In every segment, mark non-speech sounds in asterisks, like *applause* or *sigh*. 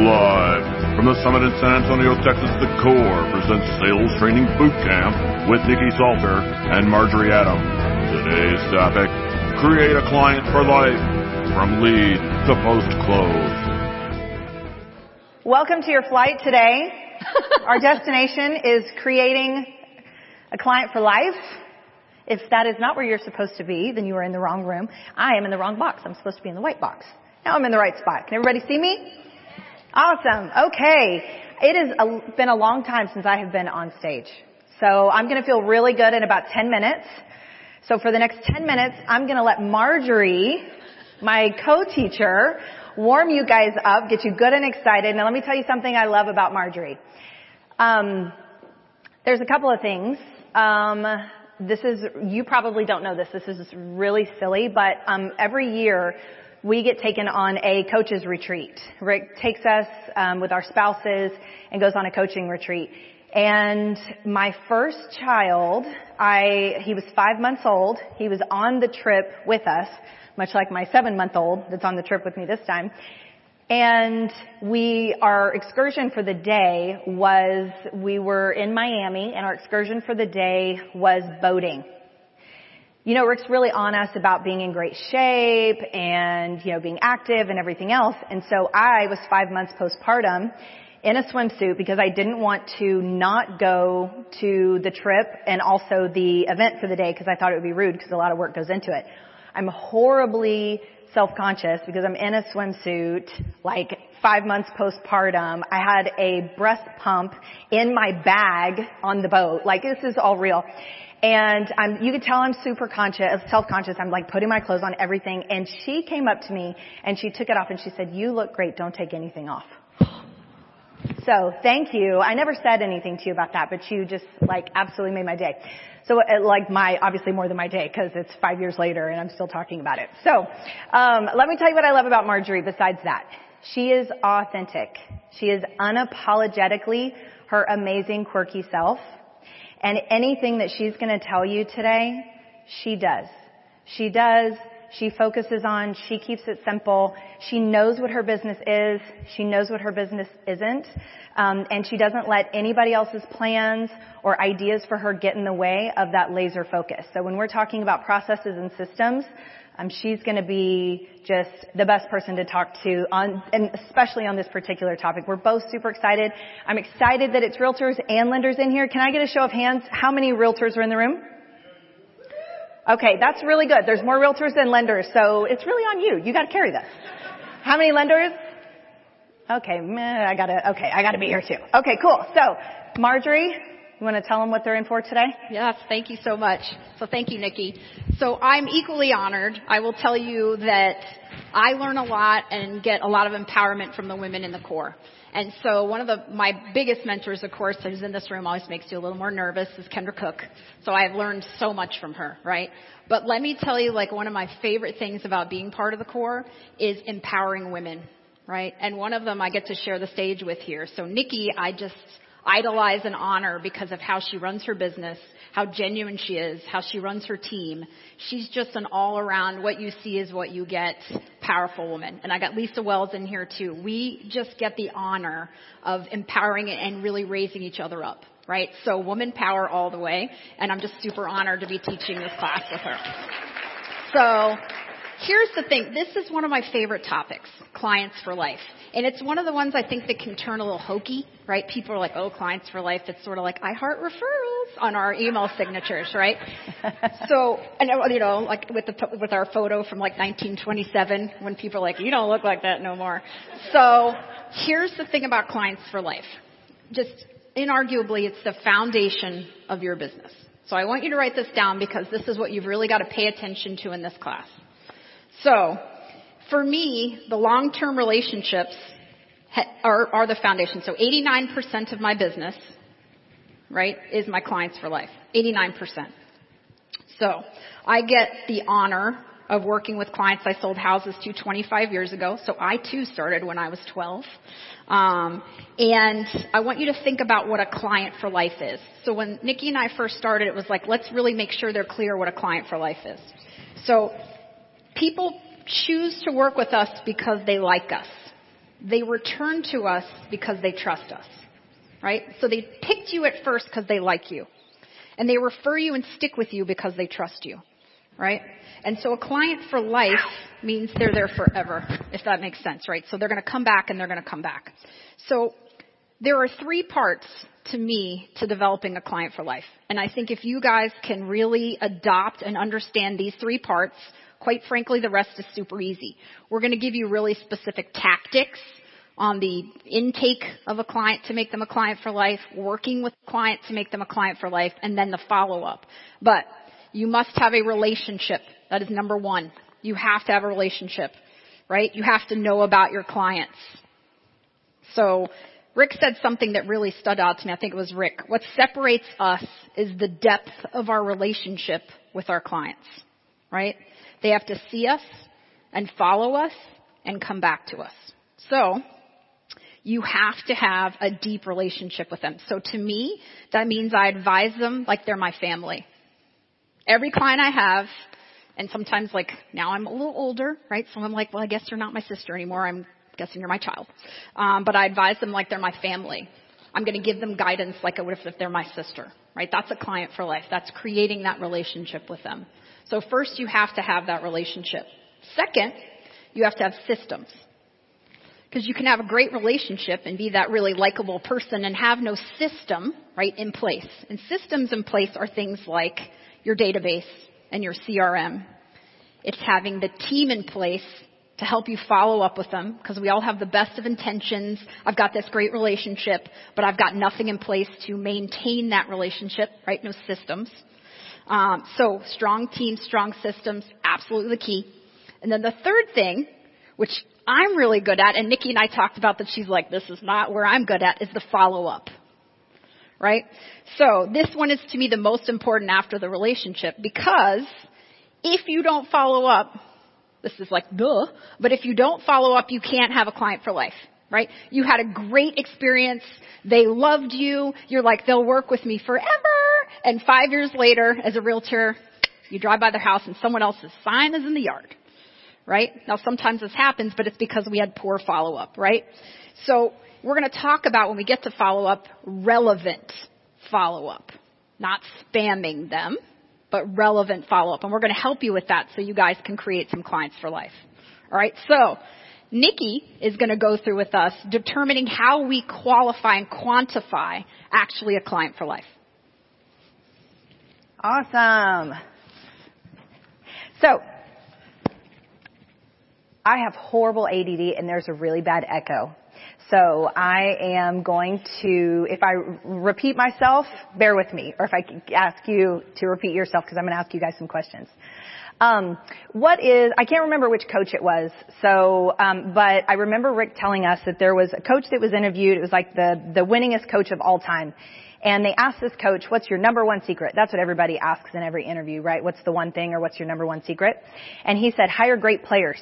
Live from the summit in San Antonio, Texas, the Core presents Sales Training Boot Camp with Nikki Salter and Marjorie Adam. Today's topic, create a client for life from lead to post close. Welcome to your flight today. *laughs* Our destination is creating a client for life. If that is not where you're supposed to be, then you are in the wrong room. I am in the wrong box. I'm supposed to be in the white box. Now I'm in the right spot. Can everybody see me? Awesome. Okay. It has been a long time since I have been on stage. So I'm going to feel really good in about 10 minutes. So for the next 10 minutes, I'm going to let Marjorie, my co-teacher, warm you guys up, get you good and excited. Now let me tell you something I love about Marjorie. Um, there's a couple of things. Um, this is, you probably don't know this. This is really silly, but um, every year we get taken on a coach's retreat. Rick takes us um, with our spouses and goes on a coaching retreat. And my first child, I he was five months old. He was on the trip with us, much like my seven month old that's on the trip with me this time. And we, our excursion for the day was, we were in Miami and our excursion for the day was boating you know, Rick's really on us about being in great shape and, you know, being active and everything else. And so I was five months postpartum in a swimsuit because I didn't want to not go to the trip and also the event for the day because I thought it would be rude because a lot of work goes into it. I'm horribly self-conscious because I'm in a swimsuit, like five months postpartum. I had a breast pump in my bag on the boat. Like this is all real. And I'm, you could tell I'm super conscious, self-conscious. I'm like putting my clothes on, everything. And she came up to me and she took it off and she said, you look great. Don't take anything off. So thank you. I never said anything to you about that, but you just like absolutely made my day. So uh, like my, obviously more than my day because it's five years later and I'm still talking about it. So, um, let me tell you what I love about Marjorie besides that. She is authentic. She is unapologetically her amazing quirky self. And anything that she's going to tell you today, she does. She does. She focuses on, she keeps it simple. She knows what her business is. She knows what her business isn't. Um, and she doesn't let anybody else's plans or ideas for her get in the way of that laser focus. So when we're talking about processes and systems, um, she's going to be just the best person to talk to on, and especially on this particular topic. We're both super excited. I'm excited that it's realtors and lenders in here. Can I get a show of hands? How many realtors are in the room? Okay, that's really good. There's more realtors than lenders, so it's really on you. You got to carry this. How many lenders? Okay, meh, I gotta. Okay, I gotta be here too. Okay, cool. So, Marjorie, you want to tell them what they're in for today? Yes, thank you so much. So thank you, Nikki. So I'm equally honored. I will tell you that I learn a lot and get a lot of empowerment from the women in the core. And so one of the, my biggest mentors, of course, who's in this room, always makes you a little more nervous, is Kendra Cook. So I've learned so much from her, right? But let me tell you, like, one of my favorite things about being part of the core is empowering women, right? And one of them I get to share the stage with here. So Nikki, I just, idolize and honor because of how she runs her business, how genuine she is, how she runs her team. She's just an all around what you see is what you get powerful woman. And I got Lisa Wells in here too. We just get the honor of empowering and really raising each other up. Right? So woman power all the way. And I'm just super honored to be teaching this class with her. So here's the thing. This is one of my favorite topics, clients for life. And it's one of the ones I think that can turn a little hokey, right? People are like, oh, clients for life. It's sort of like, I heart referrals on our email signatures, right? *laughs* so, and you know, like with the, with our photo from like 1927 when people are like, you don't look like that no more. So here's the thing about clients for life. Just inarguably, it's the foundation of your business. So I want you to write this down because this is what you've really got to pay attention to in this class. So, for me, the long-term relationships are, are the foundation. So 89% of my business, right, is my clients for life. 89%. So I get the honor of working with clients I sold houses to 25 years ago. So I too started when I was 12. Um, and I want you to think about what a client for life is. So when Nikki and I first started, it was like, let's really make sure they're clear what a client for life is. So people choose to work with us because they like us. they return to us because they trust us. Right? So they picked you at first because they like you. And they refer you and stick with you because they trust you. Right? And so a client for life means they're there forever, if that makes sense, right? So they're going to come back and they're going to come back. So there are three parts to me to developing a client for life. And I think if you guys can really adopt and understand these three parts, quite frankly, the rest is super easy. We're going to give you really specific tactics on the intake of a client to make them a client for life, working with a client to make them a client for life, and then the follow up. But you must have a relationship. That is number one. You have to have a relationship, right? You have to know about your clients. So Rick said something that really stood out to me. I think it was Rick. What separates us is the depth of our relationship with our clients, right? They have to see us and follow us and come back to us. So, you have to have a deep relationship with them. So to me, that means I advise them like they're my family. Every client I have, and sometimes like now I'm a little older, right? So I'm like, well, I guess you're not my sister anymore. I'm guessing you're my child. Um, but I advise them like they're my family. I'm going to give them guidance like I would if they're my sister, right? That's a client for life. That's creating that relationship with them. So first you have to have that relationship. Second, you have to have systems. Because you can have a great relationship and be that really likable person and have no system, right, in place. And systems in place are things like your database and your CRM. It's having the team in place to help you follow up with them because we all have the best of intentions. I've got this great relationship, but I've got nothing in place to maintain that relationship, right? No systems. Um, so strong teams, strong systems, absolutely the key. And then the third thing, which I'm really good at, and Nikki and I talked about that she's like, this is not where I'm good at, is the follow up. Right? So this one is to me the most important after the relationship because if you don't follow up, this is like, duh. But if you don't follow up, you can't have a client for life, right? You had a great experience. They loved you. You're like, they'll work with me forever. And five years later, as a realtor, you drive by their house and someone else's sign is in the yard, right? Now sometimes this happens, but it's because we had poor follow up, right? So we're going to talk about when we get to follow up, relevant follow up, not spamming them but relevant follow up. And we're going to help you with that so you guys can create some clients for life. All right. So Nikki is going to go through with us determining how we qualify and quantify actually a client for life. Awesome. So, I have horrible ADD and there's a really bad echo. So I am going to, if I repeat myself, bear with me, or if I ask you to repeat yourself, because I'm going to ask you guys some questions. Um, what is? I can't remember which coach it was. So, um, but I remember Rick telling us that there was a coach that was interviewed. It was like the the winningest coach of all time. And they asked this coach, what's your number one secret? That's what everybody asks in every interview, right? What's the one thing or what's your number one secret? And he said, hire great players.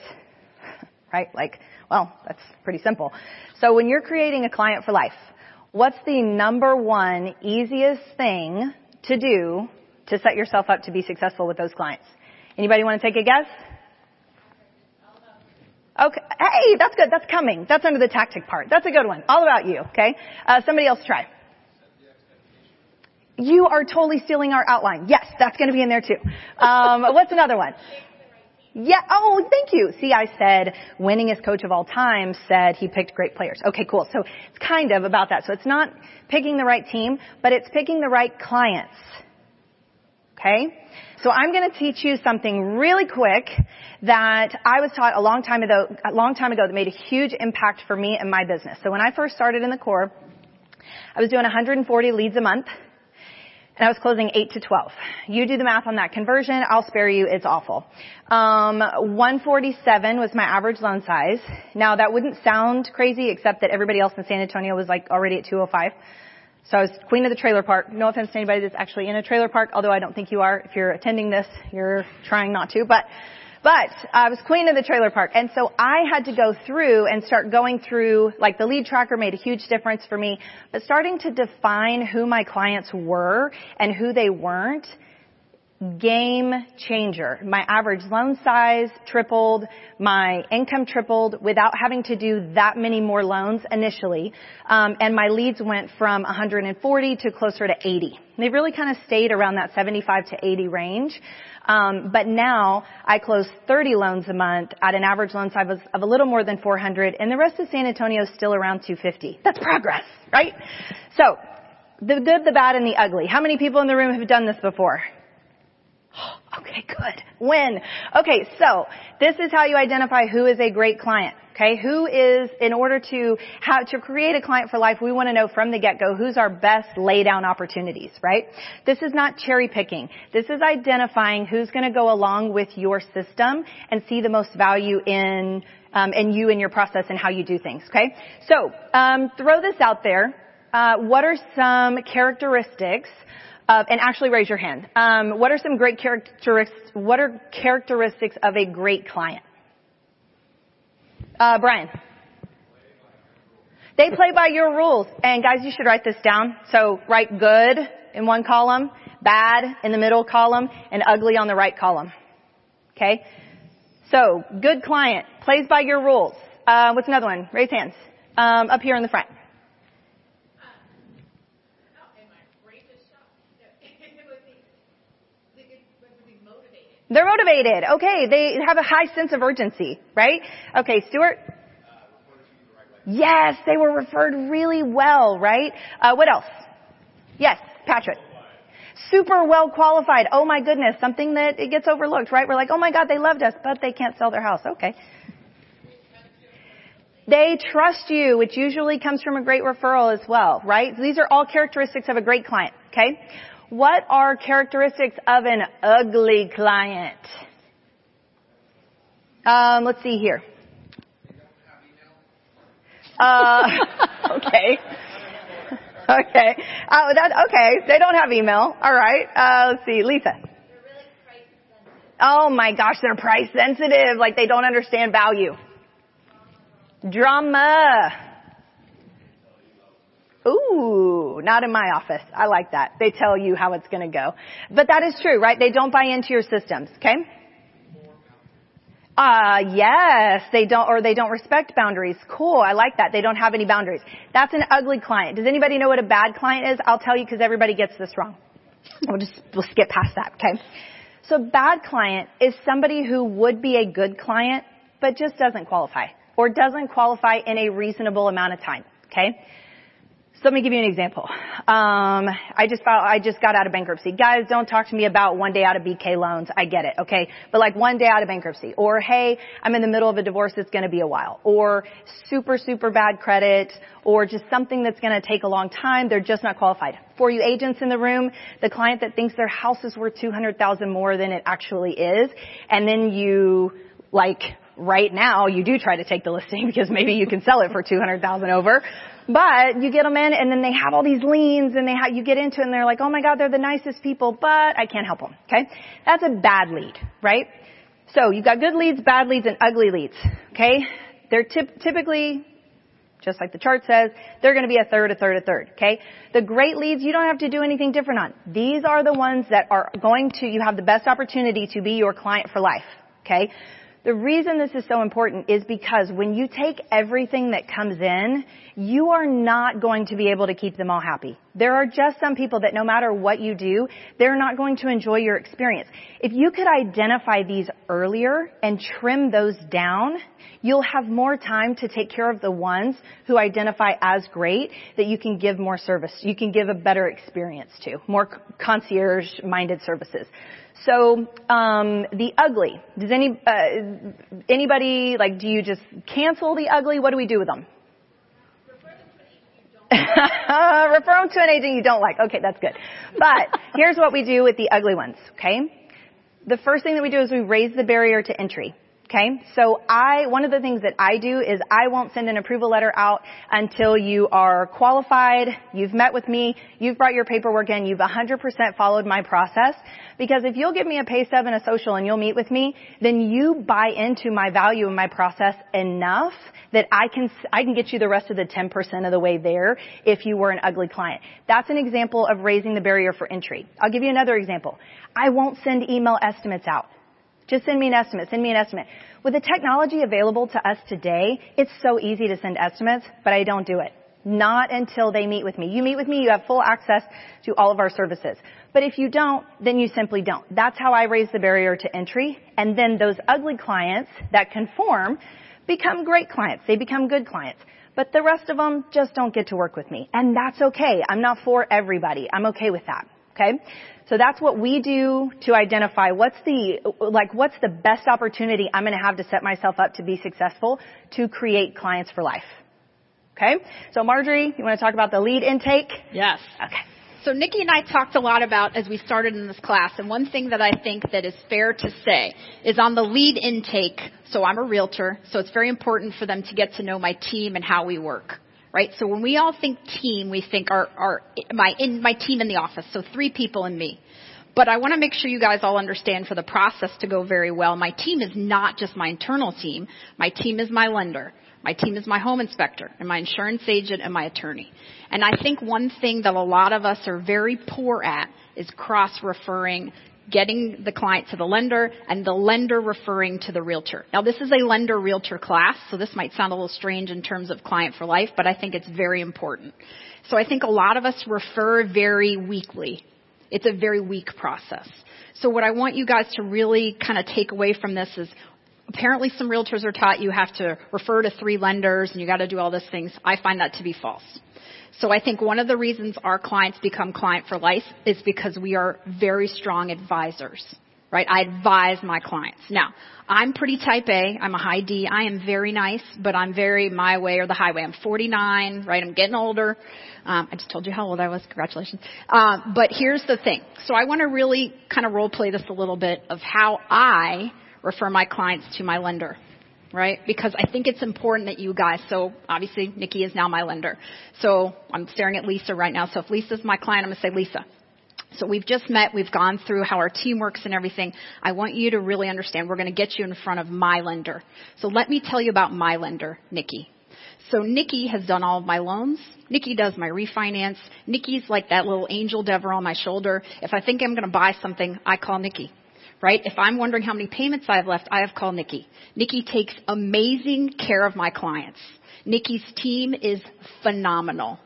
*laughs* right? Like, well, that's pretty simple. So when you're creating a client for life, what's the number one easiest thing to do to set yourself up to be successful with those clients? Anybody want to take a guess? Okay. Hey, that's good. That's coming. That's under the tactic part. That's a good one. All about you. Okay. Uh, somebody else try. You are totally stealing our outline. Yes, that's going to be in there too. Um, *laughs* what's another one? Yeah. Oh, thank you. See, I said winningest coach of all time said he picked great players. Okay, cool. So it's kind of about that. So it's not picking the right team, but it's picking the right clients. Okay? So I'm going to teach you something really quick that I was taught a long time ago, a long time ago that made a huge impact for me and my business. So when I first started in the core, I was doing 140 leads a month and I was closing 8 to 12. You do the math on that conversion. I'll spare you. It's awful. Um, 147 was my average loan size. Now that wouldn't sound crazy except that everybody else in San Antonio was like already at 205. So I was queen of the trailer park. No offense to anybody that's actually in a trailer park, although I don't think you are. If you're attending this, you're trying not to, but but I was queen of the trailer park. And so I had to go through and start going through, like the lead tracker made a huge difference for me, but starting to define who my clients were and who they weren't game changer. My average loan size tripled, my income tripled without having to do that many more loans initially, um, and my leads went from 140 to closer to 80. They really kind of stayed around that 75 to 80 range. Um, but now I close 30 loans a month at an average loan size of, a little more than 400, and the rest of San Antonio is still around 250. That's progress, right? So, the good, the bad, and the ugly. How many people in the room have done this before? *gasps* Okay, good. When? Okay, so this is how you identify who is a great client. Okay, who is, in order to to create a client for life, we want to know from the get-go who's our best lay down opportunities, right? This is not cherry picking. This is identifying who's going to go along with your system and see the most value in, um, in you and your process and how you do things. Okay, so um, throw this out there. Uh, what are some characteristics uh, and actually raise your hand. Um, what are some great characteristics? What are characteristics of a great client? Uh, Brian. They play by your rules. And guys, you should write this down. So write good in one column, bad in the middle column, and ugly on the right column. Okay? So, good client, plays by your rules. Uh, what's another one? Raise hands. Um, up here in the front. They're motivated. Okay, they have a high sense of urgency, right? Okay, Stuart. Yes, they were referred really well, right? Uh, what else? Yes, Patrick. Super well qualified. Oh my goodness, something that it gets overlooked, right? We're like, oh my god, they loved us, but they can't sell their house. Okay. They trust you, which usually comes from a great referral as well, right? These are all characteristics of a great client, okay? What are characteristics of an ugly client? Um, let's see here. Uh, *laughs* okay. Okay. Oh, that, okay. They don't have email. All right. Uh, let's see. Lisa. Oh my gosh, they're price sensitive. Like they don't understand value. Drama. Ooh, not in my office. I like that. They tell you how it's going to go. But that is true, right? They don't buy into your systems, okay? Uh, yes, they don't, or they don't respect boundaries. Cool, I like that. They don't have any boundaries. That's an ugly client. Does anybody know what a bad client is? I'll tell you because everybody gets this wrong. We'll just, we'll skip past that, okay? So bad client is somebody who would be a good client, but just doesn't qualify, or doesn't qualify in a reasonable amount of time, okay? So let me give you an example. Um, I just filed, I just got out of bankruptcy. Guys, don't talk to me about one day out of BK loans. I get it, okay? But like one day out of bankruptcy. Or hey, I'm in the middle of a divorce, it's gonna be a while. Or super, super bad credit. Or just something that's gonna take a long time, they're just not qualified. For you agents in the room, the client that thinks their house is worth 200,000 more than it actually is, and then you, like, right now, you do try to take the listing *laughs* because maybe you can sell it for 200,000 over. But you get them in and then they have all these liens and they have, you get into it and they're like, oh my god, they're the nicest people, but I can't help them. Okay? That's a bad lead, right? So you've got good leads, bad leads, and ugly leads. Okay? They're typ- typically, just like the chart says, they're going to be a third, a third, a third. Okay? The great leads, you don't have to do anything different on. These are the ones that are going to, you have the best opportunity to be your client for life. Okay? The reason this is so important is because when you take everything that comes in, you are not going to be able to keep them all happy. There are just some people that no matter what you do, they're not going to enjoy your experience. If you could identify these earlier and trim those down, you'll have more time to take care of the ones who identify as great that you can give more service. You can give a better experience to, more concierge minded services. So um, the ugly. Does any uh, anybody like? Do you just cancel the ugly? What do we do with them? *laughs* Refer them to an agent you don't like. Okay, that's good. But here's what we do with the ugly ones. Okay, the first thing that we do is we raise the barrier to entry. Okay, so I, one of the things that I do is I won't send an approval letter out until you are qualified, you've met with me, you've brought your paperwork in, you've 100% followed my process. Because if you'll give me a pay stub and a social and you'll meet with me, then you buy into my value and my process enough that I can, I can get you the rest of the 10% of the way there if you were an ugly client. That's an example of raising the barrier for entry. I'll give you another example. I won't send email estimates out. Just send me an estimate. Send me an estimate. With the technology available to us today, it's so easy to send estimates, but I don't do it. Not until they meet with me. You meet with me, you have full access to all of our services. But if you don't, then you simply don't. That's how I raise the barrier to entry. And then those ugly clients that conform become great clients. They become good clients. But the rest of them just don't get to work with me. And that's okay. I'm not for everybody. I'm okay with that. Okay? So that's what we do to identify what's the, like, what's the best opportunity I'm going to have to set myself up to be successful to create clients for life. Okay? So Marjorie, you want to talk about the lead intake? Yes. Okay. So Nikki and I talked a lot about as we started in this class, and one thing that I think that is fair to say is on the lead intake. So I'm a realtor, so it's very important for them to get to know my team and how we work right? So when we all think team, we think our, our my in my team in the office, so three people and me. But I want to make sure you guys all understand for the process to go very well, my team is not just my internal team. My team is my lender. My team is my home inspector and my insurance agent and my attorney. And I think one thing that a lot of us are very poor at is cross referring getting the client to the lender and the lender referring to the realtor. Now this is a lender realtor class, so this might sound a little strange in terms of client for life, but I think it's very important. So I think a lot of us refer very weakly. It's a very weak process. So what I want you guys to really kind of take away from this is apparently some realtors are taught you have to refer to three lenders and you got to do all these things. I find that to be false. So I think one of the reasons our clients become client for life is because we are very strong advisors, right? I advise my clients. Now, I'm pretty type A. I'm a high D. I am very nice, but I'm very my way or the highway. I'm 49, right? I'm getting older. Um, I just told you how old I was. Congratulations. Um, but here's the thing. So I want to really kind of role play this a little bit of how I refer my clients to my lender right? Because I think it's important that you guys, so obviously Nikki is now my lender. So I'm staring at Lisa right now. So if Lisa's my client, I'm going to say, Lisa, so we've just met, we've gone through how our team works and everything. I want you to really understand we're going to get you in front of my lender. So let me tell you about my lender, Nikki. So Nikki has done all of my loans. Nikki does my refinance. Nikki's like that little angel devil on my shoulder. If I think I'm going to buy something, I call Nikki right? If I'm wondering how many payments I have left, I have called Nikki. Nikki takes amazing care of my clients. Nikki's team is phenomenal.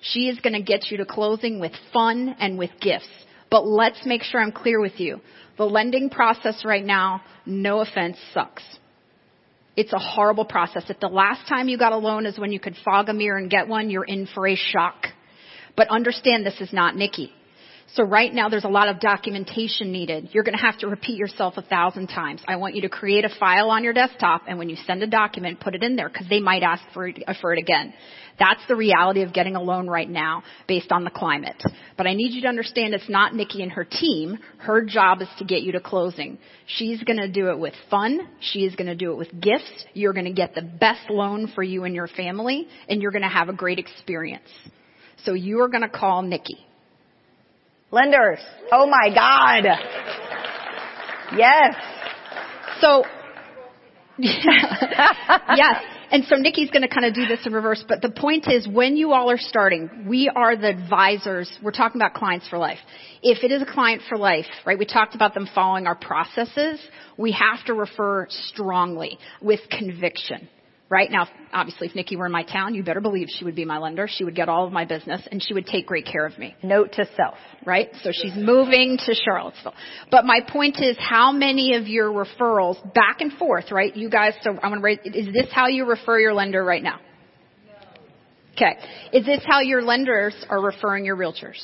She is going to get you to closing with fun and with gifts. But let's make sure I'm clear with you. The lending process right now, no offense, sucks. It's a horrible process. If the last time you got a loan is when you could fog a mirror and get one, you're in for a shock. But understand this is not Nikki. So right now there's a lot of documentation needed. You're going to have to repeat yourself a thousand times. I want you to create a file on your desktop and when you send a document, put it in there because they might ask for it, uh, for it again. That's the reality of getting a loan right now based on the climate. But I need you to understand it's not Nikki and her team. Her job is to get you to closing. She's going to do it with fun. She is going to do it with gifts. You're going to get the best loan for you and your family and you're going to have a great experience. So you are going to call Nikki. Lenders. Oh my God. Yes. So, *laughs* yes. And so Nikki's going to kind of do this in reverse, but the point is when you all are starting, we are the advisors. We're talking about clients for life. If it is a client for life, right, we talked about them following our processes, we have to refer strongly with conviction right? Now, obviously, if Nikki were in my town, you better believe she would be my lender. She would get all of my business and she would take great care of me. Note to self. Right? So she's moving to Charlottesville. But my point is how many of your referrals back and forth, right? You guys, so I want to raise, is this how you refer your lender right now? Okay. Is this how your lenders are referring your realtors?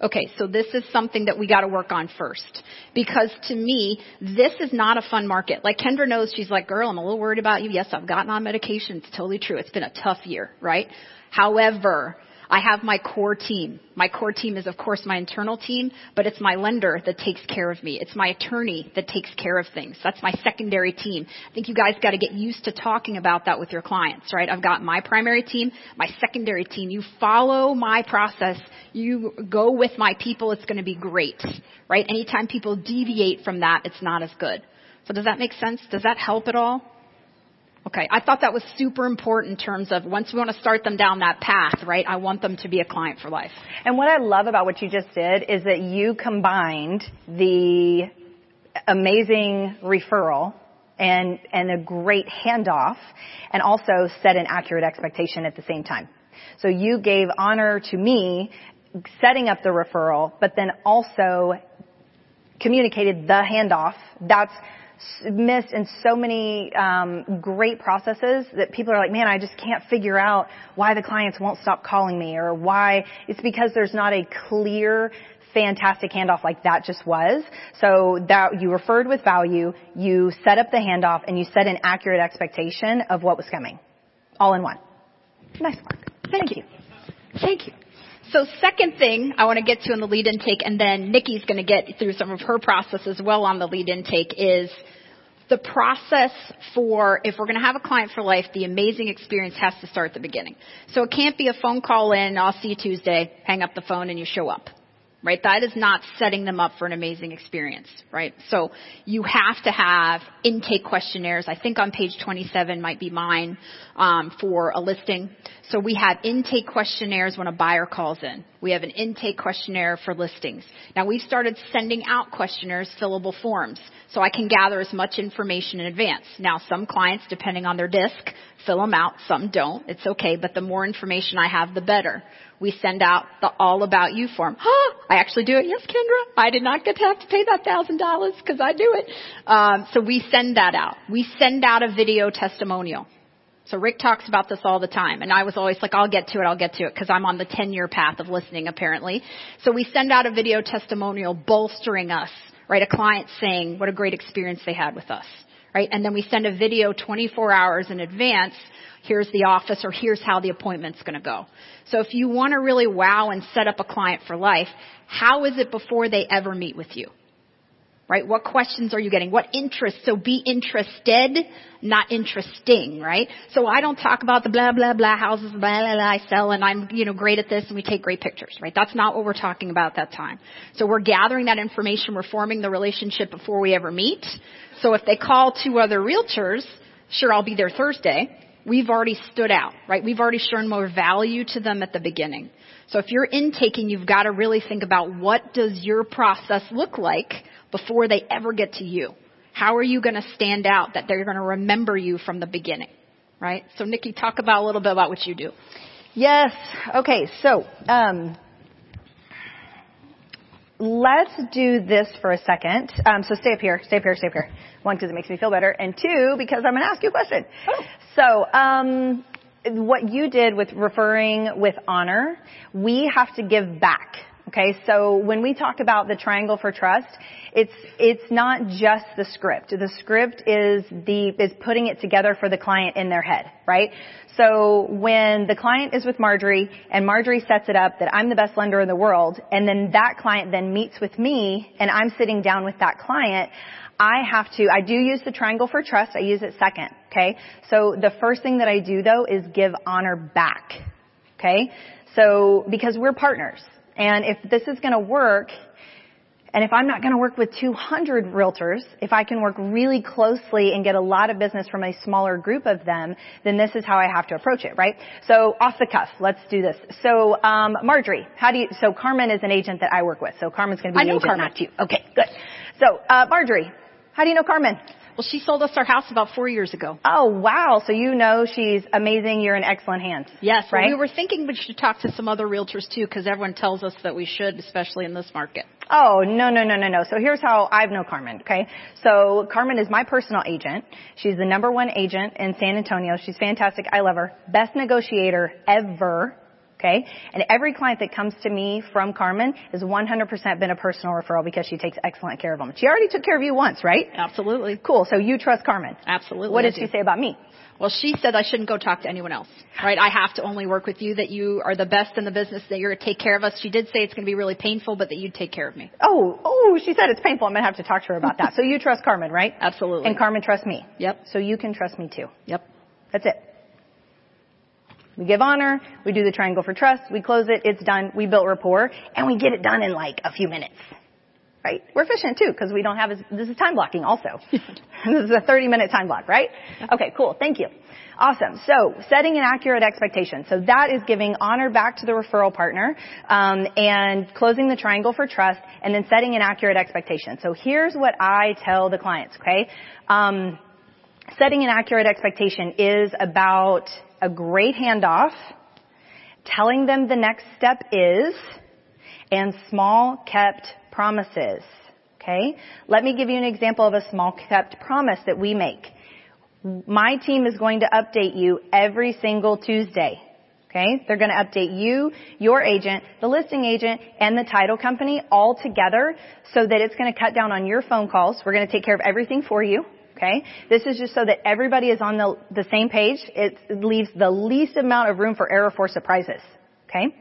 Okay, so this is something that we gotta work on first. Because to me, this is not a fun market. Like Kendra knows, she's like, girl, I'm a little worried about you. Yes, I've gotten on medication. It's totally true. It's been a tough year, right? However, I have my core team. My core team is of course my internal team, but it's my lender that takes care of me. It's my attorney that takes care of things. That's my secondary team. I think you guys got to get used to talking about that with your clients, right? I've got my primary team, my secondary team. You follow my process. You go with my people. It's going to be great, right? Anytime people deviate from that, it's not as good. So does that make sense? Does that help at all? Okay, I thought that was super important in terms of once we want to start them down that path, right? I want them to be a client for life. And what I love about what you just did is that you combined the amazing referral and, and a great handoff and also set an accurate expectation at the same time. So you gave honor to me setting up the referral, but then also communicated the handoff. That's missed in so many um, great processes that people are like, man, I just can't figure out why the clients won't stop calling me or why it's because there's not a clear fantastic handoff like that just was. So that you referred with value, you set up the handoff, and you set an accurate expectation of what was coming. All in one. Nice work. Thank, Thank you. you. Thank you. So second thing I want to get to in the lead intake, and then Nikki's going to get through some of her process as well on the lead intake, is the process for if we're going to have a client for life, the amazing experience has to start at the beginning. So it can't be a phone call in, I'll see you Tuesday, hang up the phone and you show up right? That is not setting them up for an amazing experience, right? So you have to have intake questionnaires. I think on page 27 might be mine um, for a listing. So we have intake questionnaires when a buyer calls in. We have an intake questionnaire for listings. Now we've started sending out questionnaires, fillable forms, so I can gather as much information in advance. Now some clients, depending on their disc, fill them out, some don't. It's okay, but the more information I have, the better we send out the all about you form. Huh, *gasps* I actually do it. Yes, Kendra. I did not get to have to pay that thousand dollars because I do it. Um, so we send that out. We send out a video testimonial. So Rick talks about this all the time, and I was always like, I'll get to it, I'll get to it, because I'm on the 10 year path of listening apparently. So we send out a video testimonial bolstering us, right? A client saying what a great experience they had with us, right? And then we send a video 24 hours in advance here's the office or here's how the appointment's going to go. So if you want to really wow and set up a client for life, how is it before they ever meet with you? Right? What questions are you getting? What interest? So be interested, not interesting, right? So I don't talk about the blah, blah, blah houses, blah, blah, blah, I sell and I'm, you know, great at this and we take great pictures, right? That's not what we're talking about that time. So we're gathering that information, we're forming the relationship before we ever meet. So if they call two other realtors, sure, I'll be there Thursday we've already stood out, right? We've already shown more value to them at the beginning. So if you're intaking, you've got to really think about what does your process look like before they ever get to you? How are you going to stand out that they're going to remember you from the beginning? Right? So Nikki, talk about a little bit about what you do. Yes. Okay. So, um, let's do this for a second. Um, so stay up here, stay up here, stay up here. One, because it makes me feel better, and two, because I'm going to ask you a question. Oh. So, um, what you did with referring with honor, we have to give back. Okay, so when we talk about the triangle for trust, it's it's not just the script. The script is the is putting it together for the client in their head, right? So when the client is with Marjorie and Marjorie sets it up that I'm the best lender in the world, and then that client then meets with me and I'm sitting down with that client, I have to, I do use the triangle for trust. I use it second. Okay. So the first thing that I do though is give honor back. Okay. So because we're partners and if this is going to work, and if I'm not going to work with 200 realtors, if I can work really closely and get a lot of business from a smaller group of them, then this is how I have to approach it, right? So off the cuff, let's do this. So um, Marjorie, how do you? So Carmen is an agent that I work with. So Carmen's going to be the agent, Carmen. not you. Okay, good. So uh, Marjorie, how do you know Carmen? Well, she sold us our house about four years ago. Oh, wow. So you know she's amazing. You're in excellent hands. Yes, right? We were thinking we should talk to some other realtors too, because everyone tells us that we should, especially in this market. Oh, no, no, no, no, no. So here's how I've known Carmen, okay? So Carmen is my personal agent. She's the number one agent in San Antonio. She's fantastic. I love her. Best negotiator ever Okay? And every client that comes to me from Carmen has 100% been a personal referral because she takes excellent care of them. She already took care of you once, right? Absolutely. Cool. So you trust Carmen. Absolutely. What did she say about me? Well, she said I shouldn't go talk to anyone else. Right? I have to only work with you, that you are the best in the business, that you're going to take care of us. She did say it's going to be really painful, but that you'd take care of me. Oh, oh, she said it's painful. I'm going to have to talk to her about that. so you trust Carmen, right? *laughs* Absolutely. And Carmen trusts me. Yep. So you can trust me too. Yep. That's it. We give honor, we do the triangle for trust, we close it, it's done, we built rapport, and we get it done in like a few minutes. Right? We're efficient too, because we don't have, as, this is time blocking also. *laughs* *laughs* this is a 30 minute time block, right? Okay, cool, thank you. Awesome. So, setting an accurate expectation. So that is giving honor back to the referral partner, um, and closing the triangle for trust, and then setting an accurate expectation. So here's what I tell the clients, okay? Um, setting an accurate expectation is about a great handoff, telling them the next step is, and small kept promises. Okay? Let me give you an example of a small kept promise that we make. My team is going to update you every single Tuesday. Okay? They're going to update you, your agent, the listing agent, and the title company all together so that it's going to cut down on your phone calls. We're going to take care of everything for you. Okay? This is just so that everybody is on the, the same page. It leaves the least amount of room for error for surprises. Okay?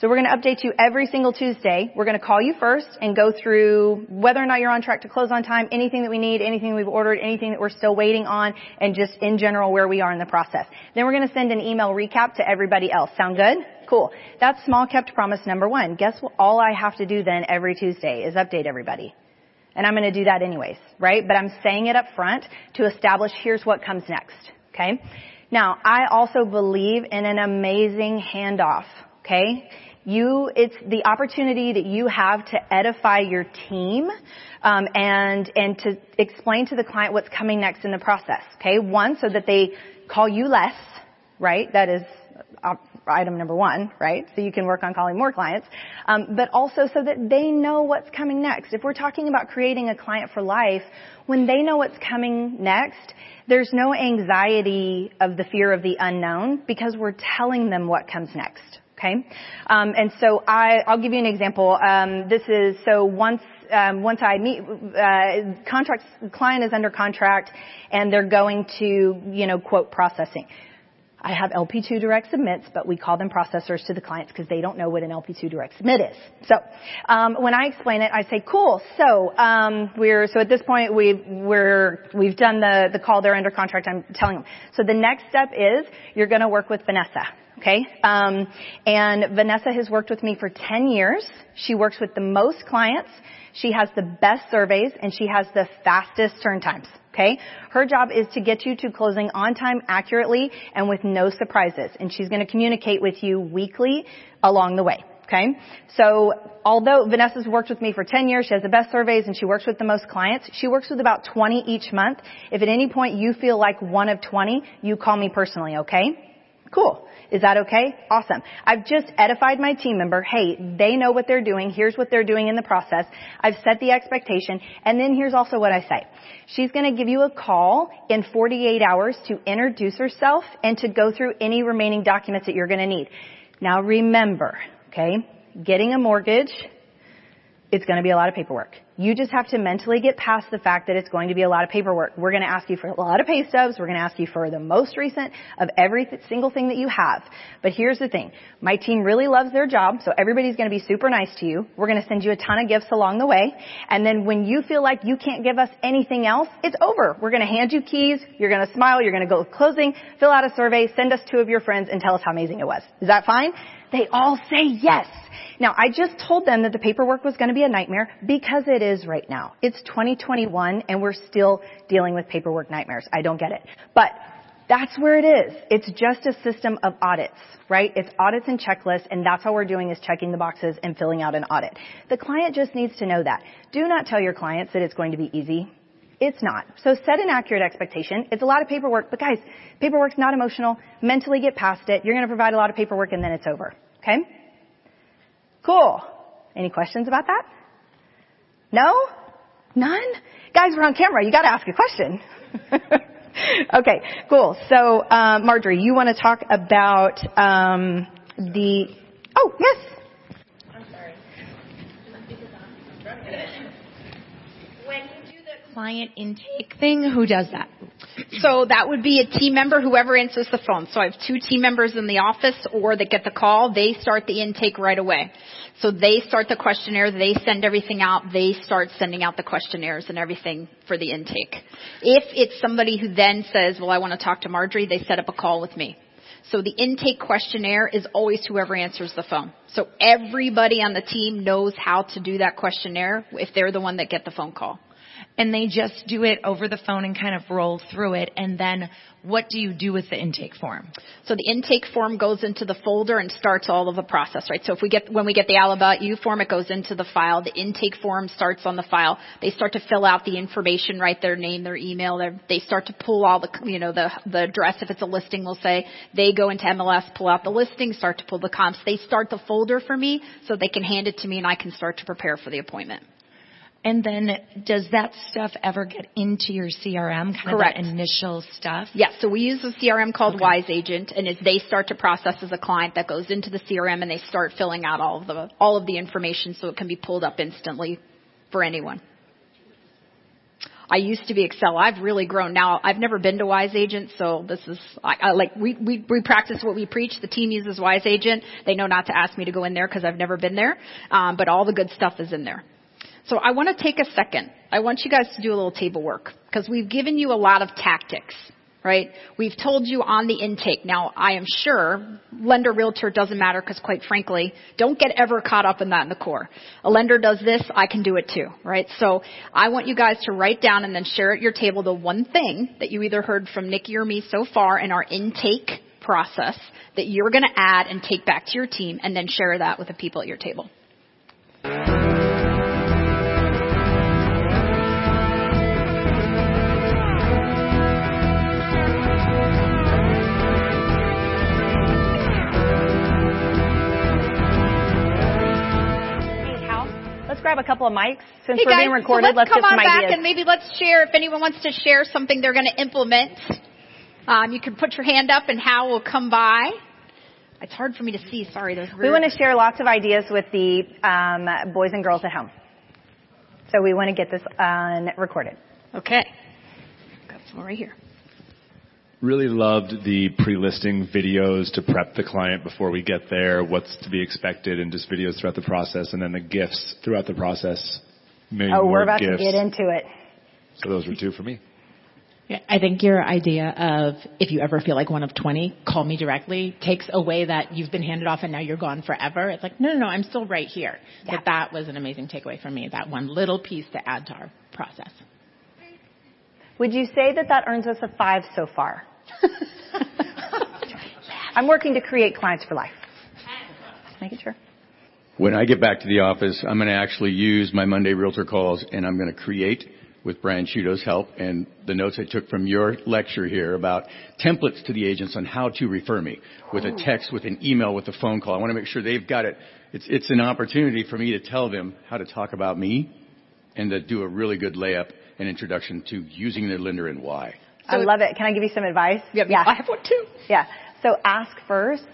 So we're going to update you every single Tuesday. We're going to call you first and go through whether or not you're on track to close on time, anything that we need, anything we've ordered, anything that we're still waiting on, and just in general where we are in the process. Then we're going to send an email recap to everybody else. Sound good? Cool. That's small kept promise number one. Guess what? All I have to do then every Tuesday is update everybody. And I'm going to do that anyways, right? But I'm saying it up front to establish here's what comes next. Okay? Now, I also believe in an amazing handoff. Okay? You, it's the opportunity that you have to edify your team, um, and, and to explain to the client what's coming next in the process. Okay? One, so that they call you less, right? That is item number one, right? So you can work on calling more clients, um, but also so that they know what's coming next. If we're talking about creating a client for life, when they know what's coming next, there's no anxiety of the fear of the unknown because we're telling them what comes next. Okay, um, and so I, I'll give you an example. Um, this is so once um, once I meet uh, contracts, client is under contract, and they're going to you know quote processing. I have LP2 direct submits, but we call them processors to the clients because they don't know what an LP2 direct submit is. So um, when I explain it, I say, "Cool." So um, we're so at this point we've we're we've done the the call. They're under contract. I'm telling them. So the next step is you're going to work with Vanessa. Okay, um, and Vanessa has worked with me for 10 years. She works with the most clients. She has the best surveys, and she has the fastest turn times. Okay? Her job is to get you to closing on time accurately and with no surprises. And she's going to communicate with you weekly along the way. Okay? So, although Vanessa's worked with me for 10 years, she has the best surveys and she works with the most clients, she works with about 20 each month. If at any point you feel like one of 20, you call me personally, okay? Cool. Is that okay? Awesome. I've just edified my team member. Hey, they know what they're doing. Here's what they're doing in the process. I've set the expectation. And then here's also what I say. She's going to give you a call in 48 hours to introduce herself and to go through any remaining documents that you're going to need. Now remember, okay, getting a mortgage, it's going to be a lot of paperwork. You just have to mentally get past the fact that it's going to be a lot of paperwork. We're going to ask you for a lot of pay stubs. We're going to ask you for the most recent of every single thing that you have. But here's the thing. My team really loves their job, so everybody's going to be super nice to you. We're going to send you a ton of gifts along the way. And then when you feel like you can't give us anything else, it's over. We're going to hand you keys. You're going to smile. You're going to go closing, fill out a survey, send us two of your friends, and tell us how amazing it was. Is that fine? They all say yes. Now, I just told them that the paperwork was going to be a nightmare because it is right now. It's 2021 and we're still dealing with paperwork nightmares. I don't get it. But that's where it is. It's just a system of audits, right? It's audits and checklists and that's all we're doing is checking the boxes and filling out an audit. The client just needs to know that. Do not tell your clients that it's going to be easy. It's not. So set an accurate expectation. It's a lot of paperwork, but guys, paperwork's not emotional. Mentally get past it. You're going to provide a lot of paperwork and then it's over. Okay? Cool. Any questions about that? No? None? Guys, we're on camera. You gotta ask a question. *laughs* okay, cool. So, uh, Marjorie, you want to talk about um, the, oh, yes. I'm sorry. When you do the client intake thing, who does that? So that would be a team member, whoever answers the phone. So I have two team members in the office or that get the call. They start the intake right away. So they start the questionnaire, they send everything out, they start sending out the questionnaires and everything for the intake. If it's somebody who then says, well, I want to talk to Marjorie, they set up a call with me. So the intake questionnaire is always whoever answers the phone. So everybody on the team knows how to do that questionnaire if they're the one that get the phone call and they just do it over the phone and kind of roll through it and then what do you do with the intake form? So the intake form goes into the folder and starts all of the process, right? So if we get, when we get the All About You form, it goes into the file. The intake form starts on the file. They start to fill out the information, right? their name, their email, their, they start to pull all the, you know, the, the address. If it's a listing, we'll say they go into MLS, pull out the listing, start to pull the comps. They start the folder for me so they can hand it to me and I can start to prepare for the appointment. And then does that stuff ever get into your CRM? Kind Correct. Of that initial stuff? Yes. So we use a CRM called okay. Wise Agent and as they start to process as a client that goes into the CRM and they start filling out all of the, all of the information so it can be pulled up instantly for anyone. I used to be Excel. I've really grown now. I've never been to Wise Agent, so this is I, I, like we, we we practice what we preach. The team uses Wise Agent. They know not to ask me to go in there because I've never been there, um, but all the good stuff is in there. So I want to take a second. I want you guys to do a little table work because we've given you a lot of tactics, right? We've told you on the intake. Now I am sure lender realtor doesn't matter because quite frankly, don't get ever caught up in that in the core. A lender does this, I can do it too, right? So I want you guys to write down and then share at your table the one thing that you either heard from Nikki or me so far in our intake process that you're going to add and take back to your team and then share that with the people at your table. Grab a couple of mics since hey we're guys, being recorded. So let's, let's come on back ideas. and maybe let's share if anyone wants to share something they're going to implement. Um, you can put your hand up and Hal will come by. It's hard for me to see. Sorry, there's. We want to share lots of ideas with the um, boys and girls at home. So we want to get this on recorded. Okay. Got some right here. Really loved the pre-listing videos to prep the client before we get there, what's to be expected, and just videos throughout the process, and then the gifts throughout the process. Maybe oh, we're about gifts. to get into it. So those were two for me. Yeah, I think your idea of if you ever feel like one of 20, call me directly takes away that you've been handed off and now you're gone forever. It's like, no, no, no, I'm still right here. Yeah. That that was an amazing takeaway for me, that one little piece to add to our process. Would you say that that earns us a five so far? *laughs* I'm working to create clients for life. Just making sure. When I get back to the office, I'm going to actually use my Monday Realtor calls and I'm going to create with Brian Shudo's help and the notes I took from your lecture here about templates to the agents on how to refer me with a text, with an email, with a phone call. I want to make sure they've got it. It's, it's an opportunity for me to tell them how to talk about me and to do a really good layup and introduction to using their lender and why. So I love it. Can I give you some advice? Yeah, yeah. I have one too. Yeah. So ask first,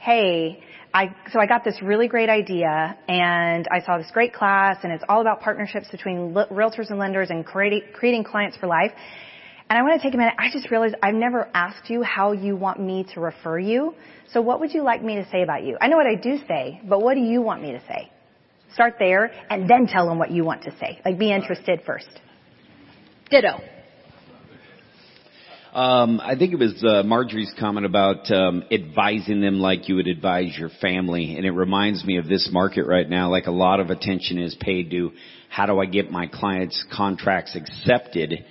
hey, I, so I got this really great idea and I saw this great class and it's all about partnerships between realtors and lenders and creating, creating clients for life. And I want to take a minute. I just realized I've never asked you how you want me to refer you. So what would you like me to say about you? I know what I do say, but what do you want me to say? Start there and then tell them what you want to say. Like be interested first. Ditto. Um, I think it was uh, Marjorie's comment about um, advising them like you would advise your family, and it reminds me of this market right now. Like a lot of attention is paid to how do I get my clients' contracts accepted,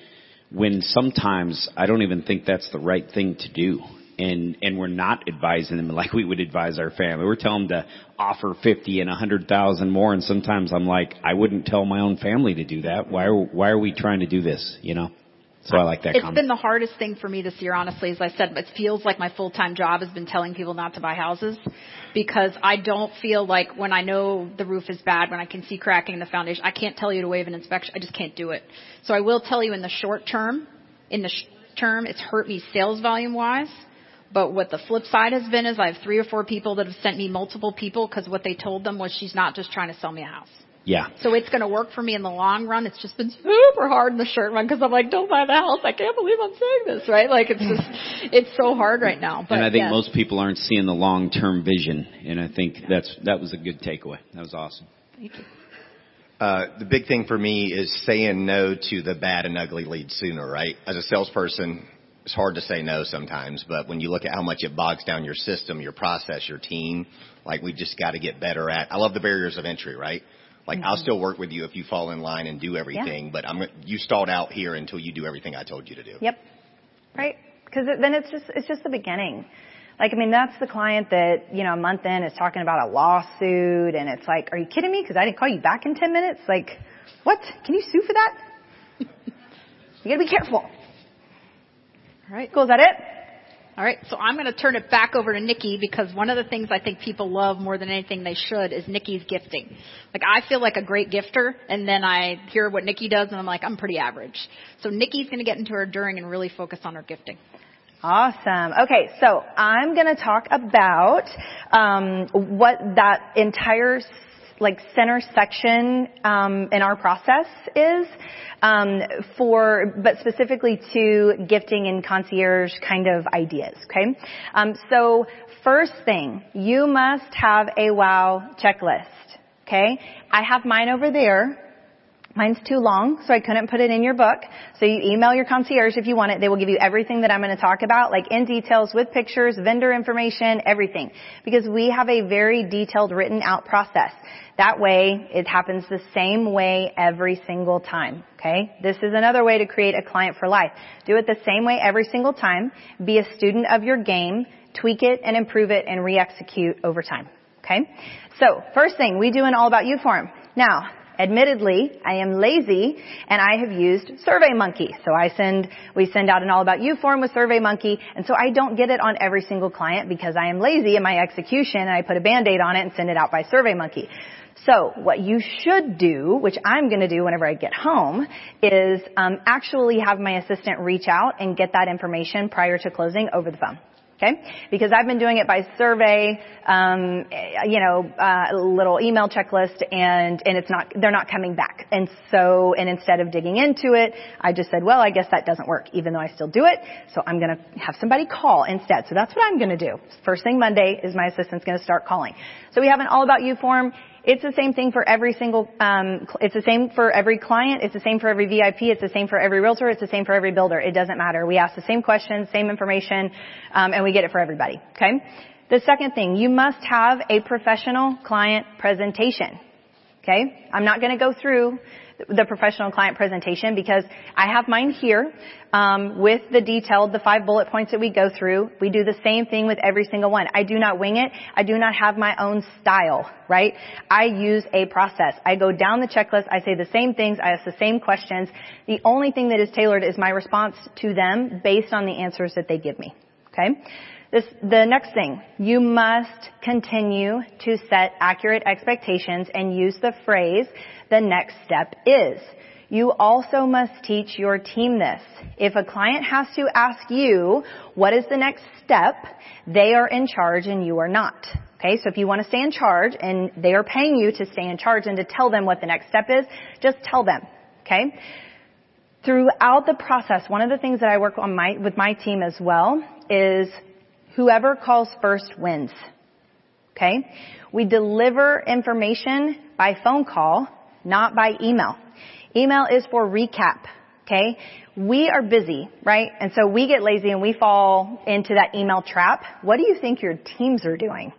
when sometimes I don't even think that's the right thing to do. And and we're not advising them like we would advise our family. We're telling them to offer fifty and a hundred thousand more, and sometimes I'm like, I wouldn't tell my own family to do that. Why are why are we trying to do this? You know. So I like that. It's comment. been the hardest thing for me this year, honestly. As I said, it feels like my full-time job has been telling people not to buy houses because I don't feel like when I know the roof is bad, when I can see cracking in the foundation, I can't tell you to waive an inspection. I just can't do it. So I will tell you in the short term, in the sh- term, it's hurt me sales volume wise. But what the flip side has been is I have three or four people that have sent me multiple people because what they told them was she's not just trying to sell me a house. Yeah. So it's going to work for me in the long run. It's just been super hard in the short run because I'm like, don't buy the house. I can't believe I'm saying this, right? Like it's just, *laughs* it's so hard right now. But and I think yes. most people aren't seeing the long-term vision, and I think that's that was a good takeaway. That was awesome. Thank you. Uh, the big thing for me is saying no to the bad and ugly leads sooner, right? As a salesperson, it's hard to say no sometimes, but when you look at how much it bogs down your system, your process, your team, like we just got to get better at. I love the barriers of entry, right? Like mm-hmm. I'll still work with you if you fall in line and do everything, yeah. but I'm you stalled out here until you do everything I told you to do. Yep. Right. Because it, then it's just it's just the beginning. Like, I mean, that's the client that, you know, a month in is talking about a lawsuit and it's like, are you kidding me? Cause I didn't call you back in 10 minutes. Like, what? Can you sue for that? *laughs* you gotta be careful. All right. Cool. Is that it? All right, so I'm going to turn it back over to Nikki because one of the things I think people love more than anything they should is Nikki's gifting. Like I feel like a great gifter, and then I hear what Nikki does, and I'm like, I'm pretty average. So Nikki's going to get into her during and really focus on her gifting. Awesome. Okay, so I'm going to talk about um, what that entire like center section um, in our process is um, for, but specifically to gifting and concierge kind of ideas. Okay, um, so first thing, you must have a wow checklist. Okay, I have mine over there. Mine's too long, so I couldn't put it in your book. So you email your concierge if you want it. They will give you everything that I'm going to talk about, like in details with pictures, vendor information, everything. Because we have a very detailed written out process. That way, it happens the same way every single time. Okay? This is another way to create a client for life. Do it the same way every single time. Be a student of your game. Tweak it and improve it and re-execute over time. Okay? So, first thing, we do an all about you form. Now, Admittedly, I am lazy and I have used SurveyMonkey. So I send, we send out an all about you form with SurveyMonkey and so I don't get it on every single client because I am lazy in my execution and I put a band-aid on it and send it out by SurveyMonkey. So what you should do, which I'm going to do whenever I get home, is um, actually have my assistant reach out and get that information prior to closing over the phone. Okay? Because I've been doing it by survey, um, you know, uh, little email checklist and, and it's not, they're not coming back. And so, and instead of digging into it, I just said, well, I guess that doesn't work, even though I still do it. So I'm gonna have somebody call instead. So that's what I'm gonna do. First thing Monday is my assistant's gonna start calling. So we have an all about you form. It's the same thing for every single, um, it's the same for every client. It's the same for every VIP. It's the same for every realtor. It's the same for every builder. It doesn't matter. We ask the same questions, same information, um, and we get it for everybody. Okay. The second thing, you must have a professional client presentation. Okay. I'm not going to go through the professional client presentation because I have mine here um, with the detailed, the five bullet points that we go through. We do the same thing with every single one. I do not wing it. I do not have my own style, right? I use a process. I go down the checklist. I say the same things. I ask the same questions. The only thing that is tailored is my response to them based on the answers that they give me. Okay? This, the next thing, you must continue to set accurate expectations and use the phrase, the next step is. You also must teach your team this. If a client has to ask you, what is the next step, they are in charge and you are not. Okay, so if you want to stay in charge and they are paying you to stay in charge and to tell them what the next step is, just tell them. Okay? Throughout the process, one of the things that I work on my, with my team as well is Whoever calls first wins. Okay? We deliver information by phone call, not by email. Email is for recap. Okay? We are busy, right? And so we get lazy and we fall into that email trap. What do you think your teams are doing?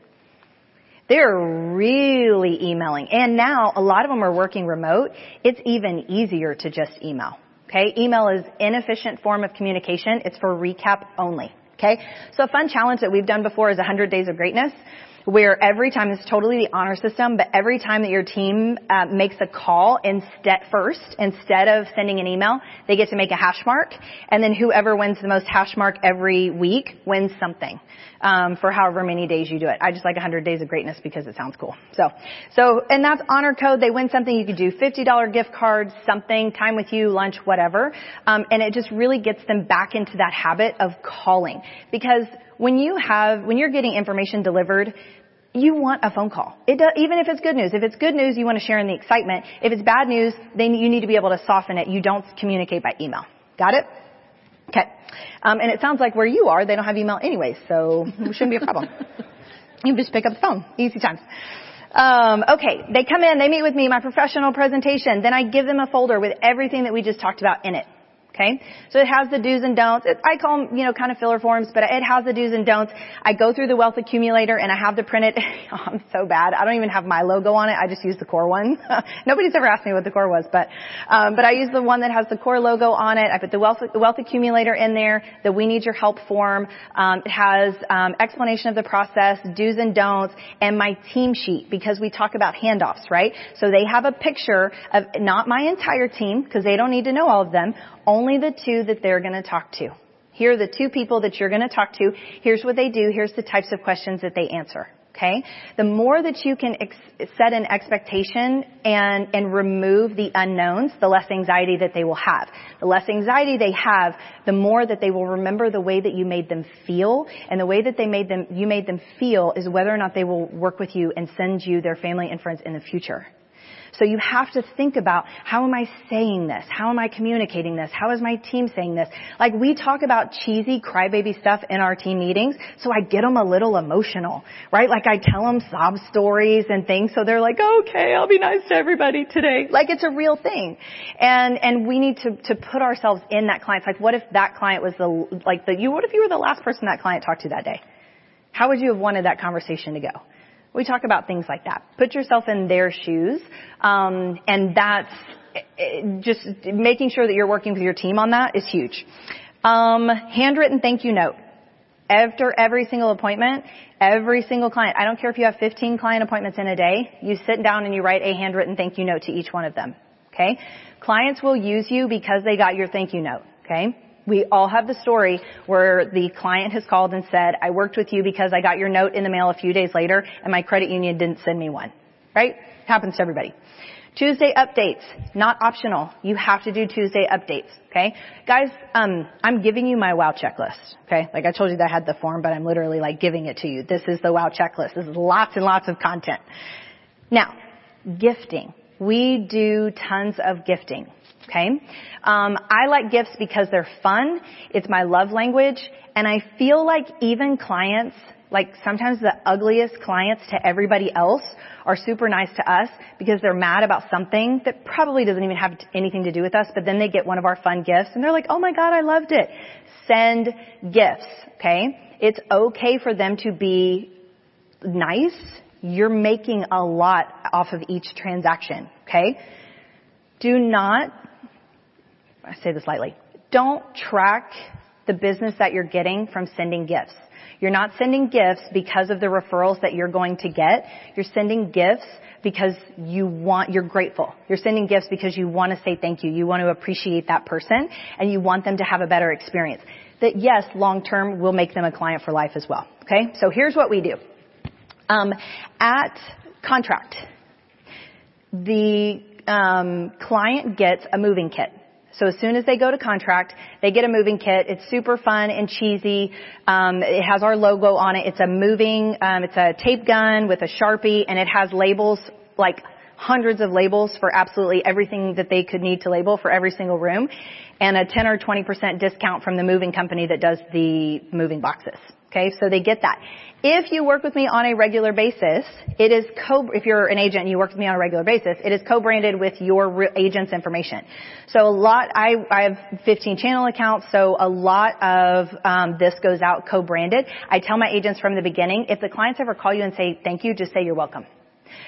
They're really emailing. And now a lot of them are working remote. It's even easier to just email. Okay? Email is inefficient form of communication. It's for recap only. Okay? So a fun challenge that we've done before is 100 Days of Greatness where every time it's totally the honor system, but every time that your team uh, makes a call instead first, instead of sending an email, they get to make a hash mark, and then whoever wins the most hash mark every week wins something um, for however many days you do it. I just like 100 Days of Greatness because it sounds cool. So, so, and that's honor code. They win something. You could do $50 gift cards, something, time with you, lunch, whatever, um, and it just really gets them back into that habit of calling because when you have, when you're getting information delivered, you want a phone call. It does, even if it's good news. If it's good news, you want to share in the excitement. If it's bad news, then you need to be able to soften it. You don't communicate by email. Got it? Okay. Um, and it sounds like where you are, they don't have email anyway, so it shouldn't be a problem. *laughs* you just pick up the phone. Easy times. Um, okay, they come in, they meet with me, my professional presentation, then I give them a folder with everything that we just talked about in it. Okay? So it has the do's and don'ts. It, I call them, you know, kind of filler forms, but it has the do's and don'ts. I go through the wealth accumulator and I have to print it. *laughs* oh, I'm so bad. I don't even have my logo on it. I just use the core one. *laughs* Nobody's ever asked me what the core was, but, um, but I use the one that has the core logo on it. I put the wealth, the wealth accumulator in there, the we need your help form. Um, it has, um, explanation of the process, do's and don'ts, and my team sheet because we talk about handoffs, right? So they have a picture of not my entire team because they don't need to know all of them, only the two that they're going to talk to. Here are the two people that you're going to talk to. Here's what they do. Here's the types of questions that they answer. Okay? The more that you can ex- set an expectation and, and remove the unknowns, the less anxiety that they will have. The less anxiety they have, the more that they will remember the way that you made them feel. And the way that they made them, you made them feel is whether or not they will work with you and send you their family and friends in the future. So you have to think about how am I saying this? How am I communicating this? How is my team saying this? Like we talk about cheesy crybaby stuff in our team meetings, so I get them a little emotional, right? Like I tell them sob stories and things, so they're like, okay, I'll be nice to everybody today. Like it's a real thing. And, and we need to, to put ourselves in that client's like, what if that client was the, like the, you, what if you were the last person that client talked to that day? How would you have wanted that conversation to go? We talk about things like that. Put yourself in their shoes, um, and that's just making sure that you're working with your team on that is huge. Um, handwritten thank you note. After every single appointment, every single client, I don't care if you have 15 client appointments in a day, you sit down and you write a handwritten thank you note to each one of them. Okay? Clients will use you because they got your thank you note. Okay? We all have the story where the client has called and said, I worked with you because I got your note in the mail a few days later and my credit union didn't send me one. Right? Happens to everybody. Tuesday updates, not optional. You have to do Tuesday updates, okay? Guys, um, I'm giving you my wow checklist, okay? Like I told you that I had the form, but I'm literally like giving it to you. This is the wow checklist. This is lots and lots of content. Now, gifting. We do tons of gifting. Okay? Um, I like gifts because they're fun. It's my love language. And I feel like even clients, like sometimes the ugliest clients to everybody else are super nice to us because they're mad about something that probably doesn't even have anything to do with us, but then they get one of our fun gifts and they're like, oh my god, I loved it. Send gifts, okay? It's okay for them to be nice. You're making a lot off of each transaction, okay? Do not I say this lightly, don't track the business that you're getting from sending gifts. You're not sending gifts because of the referrals that you're going to get. You're sending gifts because you want, you're grateful. You're sending gifts because you want to say thank you. You want to appreciate that person and you want them to have a better experience. That yes, long term will make them a client for life as well. Okay? So here's what we do. Um, at contract, the um, client gets a moving kit. So as soon as they go to contract, they get a moving kit. It's super fun and cheesy. Um, it has our logo on it. It's a moving, um, it's a tape gun with a sharpie, and it has labels like hundreds of labels for absolutely everything that they could need to label for every single room, and a 10 or 20 percent discount from the moving company that does the moving boxes. Okay, so they get that. If you work with me on a regular basis, it is co, if you're an agent and you work with me on a regular basis, it is co-branded with your re- agent's information. So a lot, I, I have 15 channel accounts, so a lot of um, this goes out co-branded. I tell my agents from the beginning, if the clients ever call you and say thank you, just say you're welcome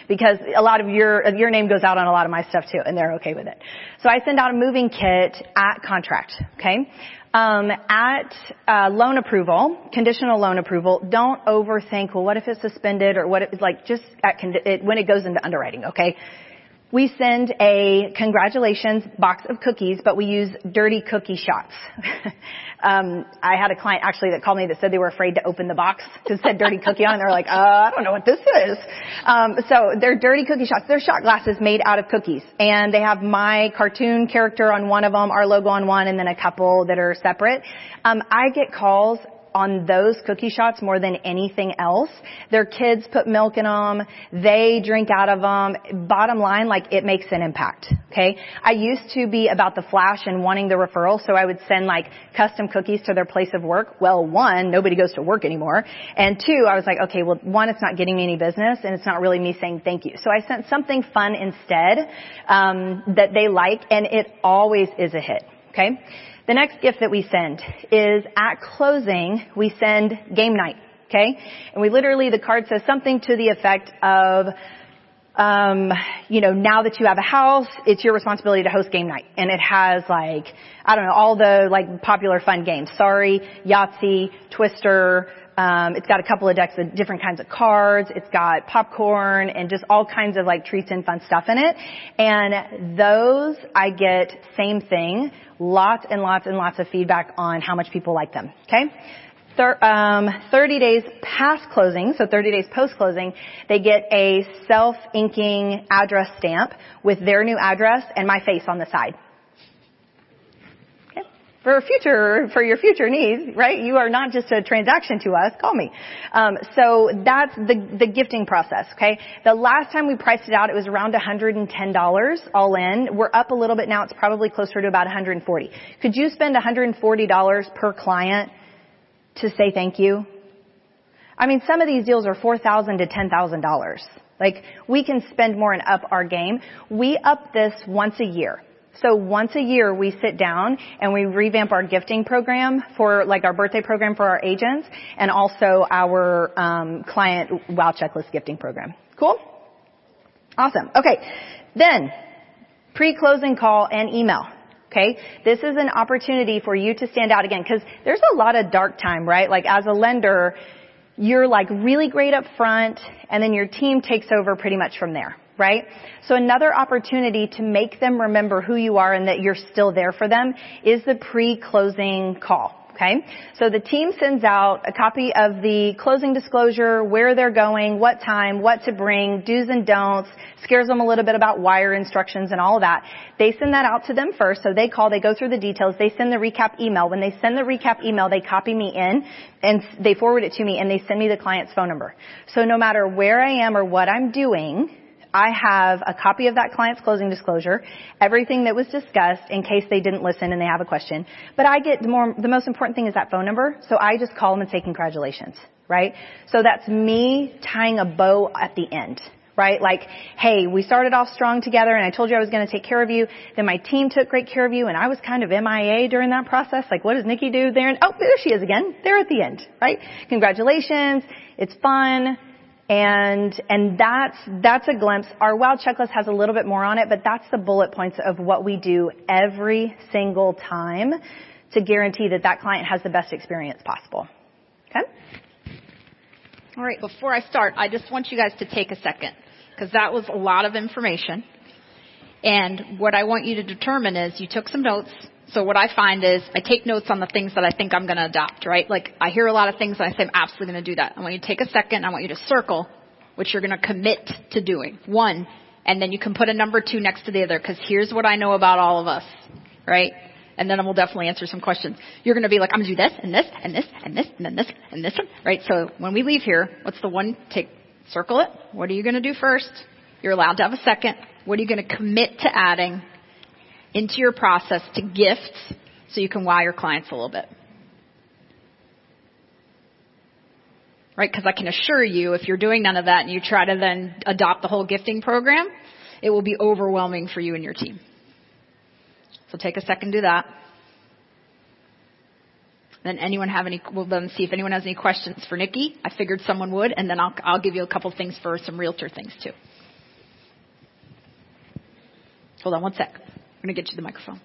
because a lot of your your name goes out on a lot of my stuff too, and they're okay with it. So I send out a moving kit at contract. Okay, um, at uh, loan approval, conditional loan approval, don't overthink. Well, what if it's suspended, or what if like just at it, when it goes into underwriting? Okay, we send a congratulations box of cookies, but we use dirty cookie shots. *laughs* um, I had a client actually that called me that said they were afraid to open the box because it said dirty cookie on. They're like, uh, I don't know what this is. Um, so they're dirty cookie shots. They're shot glasses made out of cookies, and they have my cartoon character on one of them, our logo on one, and then a couple that are separate. Um, I get calls on those cookie shots more than anything else. Their kids put milk in them. They drink out of them. Bottom line, like it makes an impact. Okay. I used to be about the flash and wanting the referral, so I would send like custom cookies to their place of work. Well, one, nobody goes to work anymore. And two, I was like, okay, well, one, it's not getting me any business and it's not really me saying thank you. So I sent something fun instead, um, that they like and it always is a hit. Okay. The next gift that we send is at closing, we send game night. Okay? And we literally, the card says something to the effect of, um, you know, now that you have a house, it's your responsibility to host game night. And it has like, I don't know, all the like popular fun games. Sorry, Yahtzee, Twister, um, it's got a couple of decks of different kinds of cards. It's got popcorn and just all kinds of like treats and fun stuff in it. And those I get same thing, lots and lots and lots of feedback on how much people like them. Okay? Thir- um, 30 days past closing, so 30 days post closing, they get a self-inking address stamp with their new address and my face on the side for future for your future needs, right? You are not just a transaction to us. Call me. Um, so that's the the gifting process. Okay. The last time we priced it out, it was around $110 all in. We're up a little bit now. It's probably closer to about 140. Could you spend $140 per client to say thank you? I mean, some of these deals are $4,000 to $10,000. Like we can spend more and up our game. We up this once a year. So once a year we sit down and we revamp our gifting program for like our birthday program for our agents and also our um, client wow checklist gifting program. Cool? Awesome. Okay. Then pre-closing call and email. Okay? This is an opportunity for you to stand out again because there's a lot of dark time, right? Like as a lender, you're like really great up front and then your team takes over pretty much from there right? So another opportunity to make them remember who you are and that you're still there for them is the pre-closing call. Okay? So the team sends out a copy of the closing disclosure, where they're going, what time, what to bring, do's and don'ts, scares them a little bit about wire instructions and all of that. They send that out to them first, so they call, they go through the details, they send the recap email. When they send the recap email, they copy me in and they forward it to me and they send me the client's phone number. So no matter where I am or what I'm doing, I have a copy of that client's closing disclosure, everything that was discussed in case they didn't listen and they have a question. But I get the more, the most important thing is that phone number, so I just call them and say congratulations, right? So that's me tying a bow at the end. Right? Like, hey, we started off strong together and I told you I was going to take care of you. Then my team took great care of you and I was kind of MIA during that process. Like, what does Nikki do there? And, oh, there she is again. There at the end, right? Congratulations. It's fun and, and that's, that's a glimpse. Our WOW checklist has a little bit more on it, but that's the bullet points of what we do every single time to guarantee that that client has the best experience possible. Okay? All right, before I start, I just want you guys to take a second because that was a lot of information. And what I want you to determine is you took some notes, so what I find is I take notes on the things that I think I'm going to adopt, right? Like I hear a lot of things and I say I'm absolutely going to do that. I want you to take a second. I want you to circle what you're going to commit to doing. One, and then you can put a number two next to the other because here's what I know about all of us, right? And then we'll definitely answer some questions. You're going to be like, I'm going to do this and this and this and this and then this and this right? So when we leave here, what's the one? Take, circle it. What are you going to do first? You're allowed to have a second. What are you going to commit to adding? Into your process to gifts so you can wow your clients a little bit. Right? Because I can assure you, if you're doing none of that and you try to then adopt the whole gifting program, it will be overwhelming for you and your team. So take a second, do that. Then anyone have any? We'll then see if anyone has any questions for Nikki. I figured someone would, and then I'll I'll give you a couple things for some realtor things too. Hold on one sec. I'm going to get you the microphone.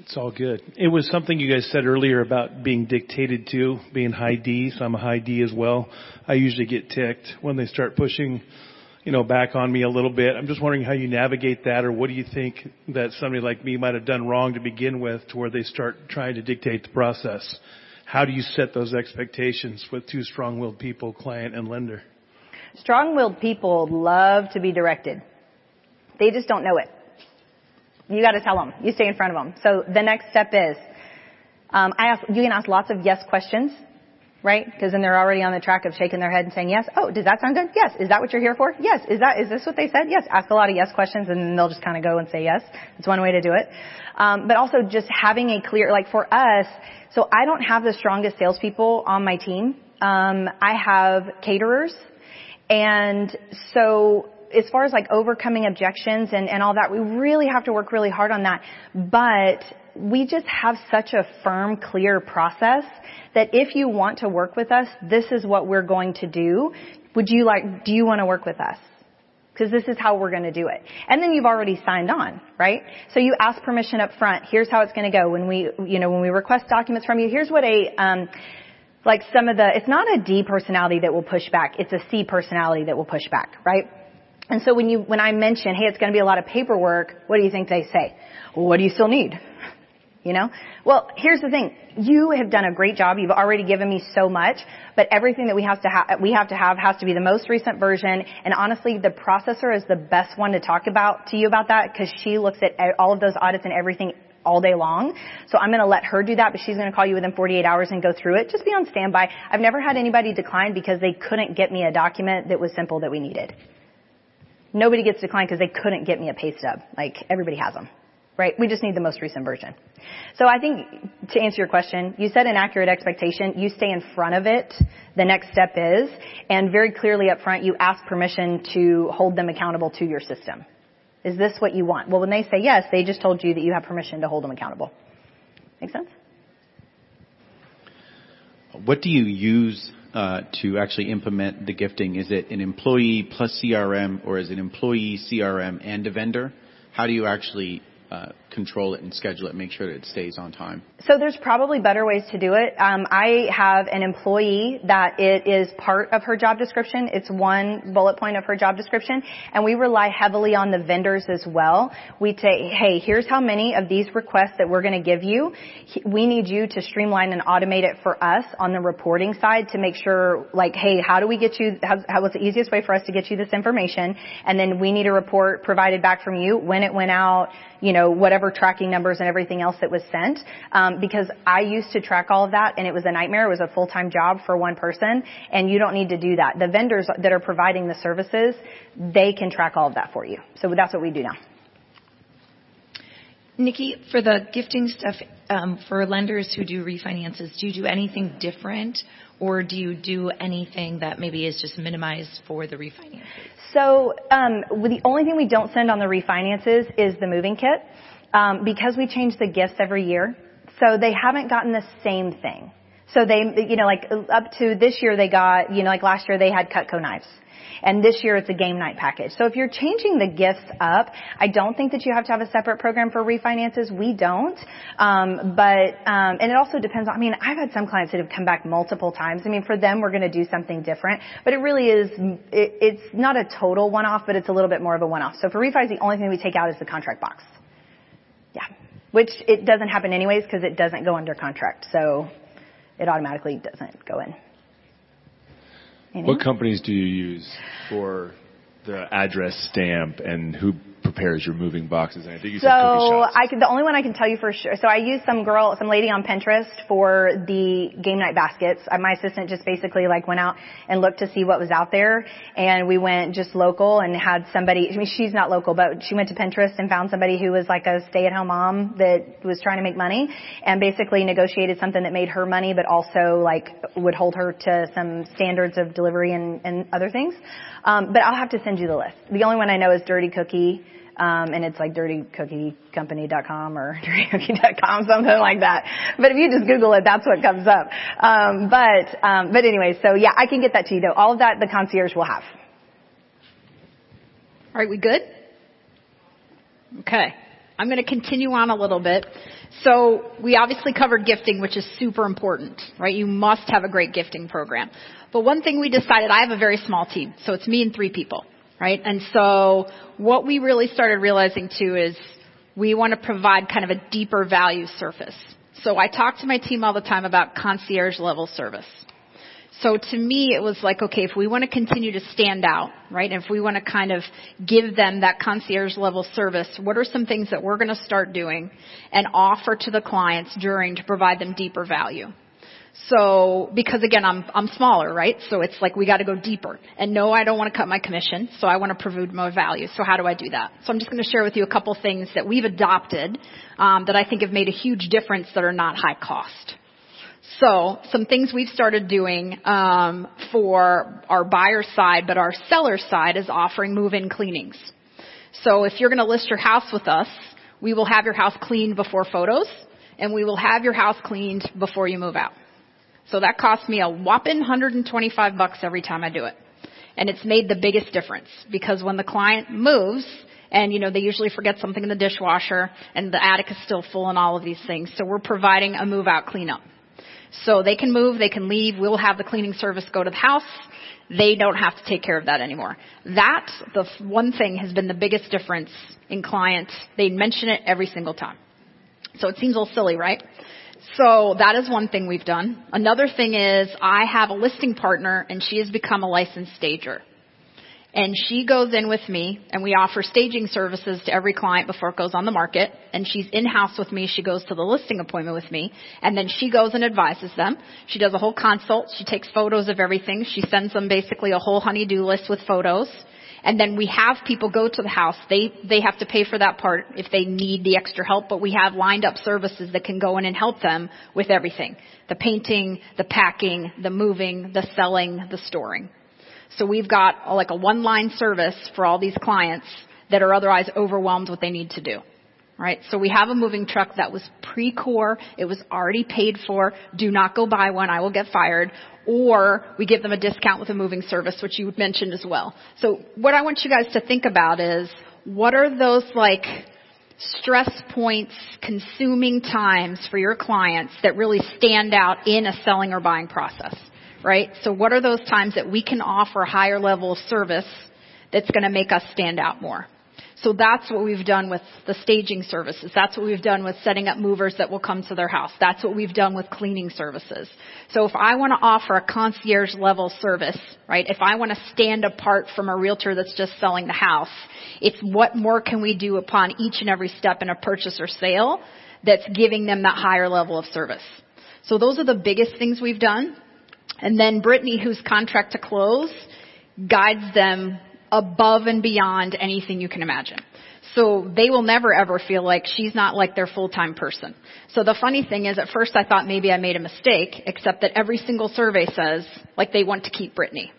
It's all good. It was something you guys said earlier about being dictated to, being high D, so I'm a high D as well. I usually get ticked when they start pushing, you know, back on me a little bit. I'm just wondering how you navigate that or what do you think that somebody like me might have done wrong to begin with to where they start trying to dictate the process? How do you set those expectations with two strong-willed people, client and lender? Strong-willed people love to be directed. They just don't know it. You got to tell them. You stay in front of them. So the next step is, um, I ask, you can ask lots of yes questions. right? Because then they're already on the track of shaking their head and saying yes. Oh, does that sound good? Yes. Is that what you're here for? Yes. Is that is this what they said? Yes. Ask a lot of yes questions, and then they'll just kind of go and say yes. It's one way to do it. Um, but also just having a clear, like for us, so I don't have the strongest salespeople on my team. Um, I have caterers, and so as far as like overcoming objections and, and all that, we really have to work really hard on that. But we just have such a firm, clear process that if you want to work with us, this is what we're going to do. Would you like, do you want to work with us? Because this is how we're going to do it. And then you've already signed on, right? So you ask permission up front. Here's how it's going to go. When we, you know, when we request documents from you, here's what a, um, like some of the, it's not a D personality that will push back. It's a C personality that will push back, right? And so when you, when I mention, hey, it's going to be a lot of paperwork, what do you think they say? Well, what do you still need? *laughs* You know? Well, here's the thing. You have done a great job. You've already given me so much, but everything that we have to have, we have to have has to be the most recent version. And honestly, the processor is the best one to talk about to you about that because she looks at all of those audits and everything all day long. So I'm going to let her do that, but she's going to call you within 48 hours and go through it. Just be on standby. I've never had anybody decline because they couldn't get me a document that was simple that we needed. Nobody gets declined because they couldn't get me a pay stub. Like everybody has them right? We just need the most recent version. So I think to answer your question, you set an accurate expectation, you stay in front of it, the next step is, and very clearly up front you ask permission to hold them accountable to your system. Is this what you want? Well, when they say yes, they just told you that you have permission to hold them accountable. Make sense? What do you use uh, to actually implement the gifting? Is it an employee plus CRM, or is it employee, CRM, and a vendor? How do you actually uh, control it and schedule it, make sure that it stays on time? So there's probably better ways to do it. Um, I have an employee that it is part of her job description. It's one bullet point of her job description, and we rely heavily on the vendors as well. We say, hey, here's how many of these requests that we're going to give you. We need you to streamline and automate it for us on the reporting side to make sure, like, hey, how do we get you? How, how what's the easiest way for us to get you this information? And then we need a report provided back from you when it went out, you know, whatever tracking numbers and everything else that was sent. Um, because I used to track all of that and it was a nightmare. It was a full-time job for one person and you don't need to do that. The vendors that are providing the services, they can track all of that for you. So that's what we do now. Nikki, for the gifting stuff, um, for lenders who do refinances, do you do anything different or do you do anything that maybe is just minimized for the refinances? So um, the only thing we don't send on the refinances is the moving kit um, because we change the gifts every year. So they haven't gotten the same thing. So they, you know, like up to this year they got, you know, like last year they had Cutco knives. And this year it's a game night package. So if you're changing the gifts up, I don't think that you have to have a separate program for refinances. We don't. Um, but, um, and it also depends on, I mean, I've had some clients that have come back multiple times. I mean, for them, we're going to do something different, but it really is, it, it's not a total one-off, but it's a little bit more of a one-off. So for refis, the only thing we take out is the contract box. Which it doesn't happen anyways because it doesn't go under contract. So it automatically doesn't go in. Anything? What companies do you use for the address stamp and who prepares your moving boxes? And I think you so I can, the only one I can tell you for sure. So I used some girl, some lady on Pinterest for the game night baskets. Uh, my assistant just basically like went out and looked to see what was out there, and we went just local and had somebody. I mean, she's not local, but she went to Pinterest and found somebody who was like a stay-at-home mom that was trying to make money, and basically negotiated something that made her money, but also like would hold her to some standards of delivery and, and other things. Um, but I'll have to send you the list. The only one I know is Dirty Cookie um, and it's like dirtycookiecompany.com or *laughs* dirtycookie.com, something like that. But if you just Google it, that's what comes up. Um, but, um, but anyway, so yeah, I can get that to you though. All of that the concierge will have. All right, we good? Okay. I'm going to continue on a little bit. So we obviously covered gifting, which is super important, right? You must have a great gifting program. But one thing we decided, I have a very small team, so it's me and three people right? And so what we really started realizing too is we want to provide kind of a deeper value surface. So I talk to my team all the time about concierge level service. So to me, it was like, okay, if we want to continue to stand out, right? And if we want to kind of give them that concierge level service, what are some things that we're going to start doing and offer to the clients during to provide them deeper value? So, because again, I'm, I'm smaller, right? So it's like we gotta go deeper. And no, I don't want to cut my commission, so I want to prove more value. So how do I do that? So I'm just gonna share with you a couple things that we've adopted, um, that I think have made a huge difference that are not high cost. So some things we've started doing um, for our buyer side, but our seller side is offering move-in cleanings. So if you're going to list your house with us, we will have your house cleaned before photos, and we will have your house cleaned before you move out. So that costs me a whopping 125 bucks every time I do it. And it's made the biggest difference because when the client moves, and you know, they usually forget something in the dishwasher and the attic is still full and all of these things. So we're providing a move out cleanup. So they can move, they can leave, we'll have the cleaning service go to the house. They don't have to take care of that anymore. That, the one thing has been the biggest difference in clients. They mention it every single time. So it seems a little silly, right? So that is one thing we've done. Another thing is I have a listing partner and she has become a licensed stager. And she goes in with me and we offer staging services to every client before it goes on the market. And she's in-house with me. She goes to the listing appointment with me. And then she goes and advises them. She does a whole consult. She takes photos of everything. She sends them basically a whole honey-do list with photos. And then we have people go to the house. They, they have to pay for that part if they need the extra help, but we have lined up services that can go in and help them with everything. The painting, the packing, the moving, the selling, the storing. So we've got a, like a one line service for all these clients that are otherwise overwhelmed what they need to do. Right? So we have a moving truck that was pre-core. It was already paid for. Do not go buy one. I will get fired. Or we give them a discount with a moving service, which you mentioned as well. So what I want you guys to think about is what are those like stress points, consuming times for your clients that really stand out in a selling or buying process? right? So what are those times that we can offer a higher level of service that's going to make us stand out more? So that's what we've done with the staging services. That's what we've done with setting up movers that will come to their house. That's what we've done with cleaning services. So if I want to offer a concierge level service, right, if I want to stand apart from a realtor that's just selling the house, it's what more can we do upon each and every step in a purchase or sale that's giving them that higher level of service. So those are the biggest things we've done. And then Brittany, who's contract to close, guides them above and beyond anything you can imagine. So they will never ever feel like she's not like their full-time person. So the funny thing is at first I thought maybe I made a mistake, except that every single survey says like they want to keep Brittany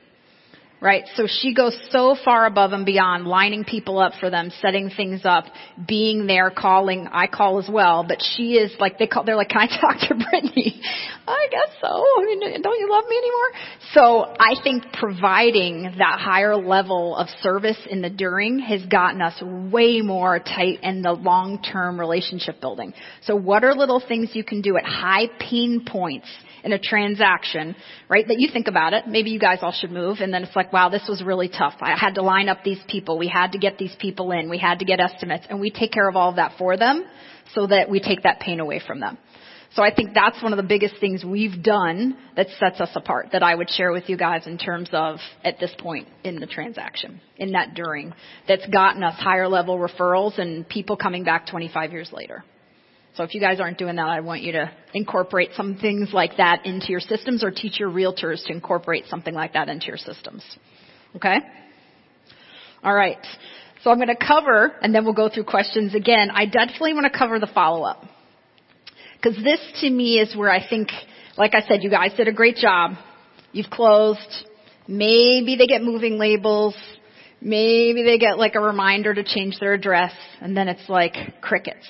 right? So she goes so far above and beyond, lining people up for them, setting things up, being there, calling. I call as well, but she is like they call. They're like, "Can I *laughs* talk to Brittany?" I guess so. I mean, don't you love me anymore? So I think providing that higher level of service in the during has gotten us way more tight in the long-term relationship building. So what are little things you can do at high pain points? In a transaction, right? That you think about it. Maybe you guys all should move. And then it's like, wow, this was really tough. I had to line up these people. We had to get these people in. We had to get estimates. And we take care of all of that for them so that we take that pain away from them. So I think that's one of the biggest things we've done that sets us apart that I would share with you guys in terms of at this point in the transaction, in that during, that's gotten us higher level referrals and people coming back 25 years later. So if you guys aren't doing that, I want you to incorporate some things like that into your systems or teach your realtors to incorporate something like that into your systems. Okay? All right. So I'm going to cover, and then we'll go through questions again. I definitely want to cover the follow-up. Because this to me is where I think, like I said, you guys did a great job. You've closed. Maybe they get moving labels. Maybe they get like a reminder to change their address. And then it's like crickets.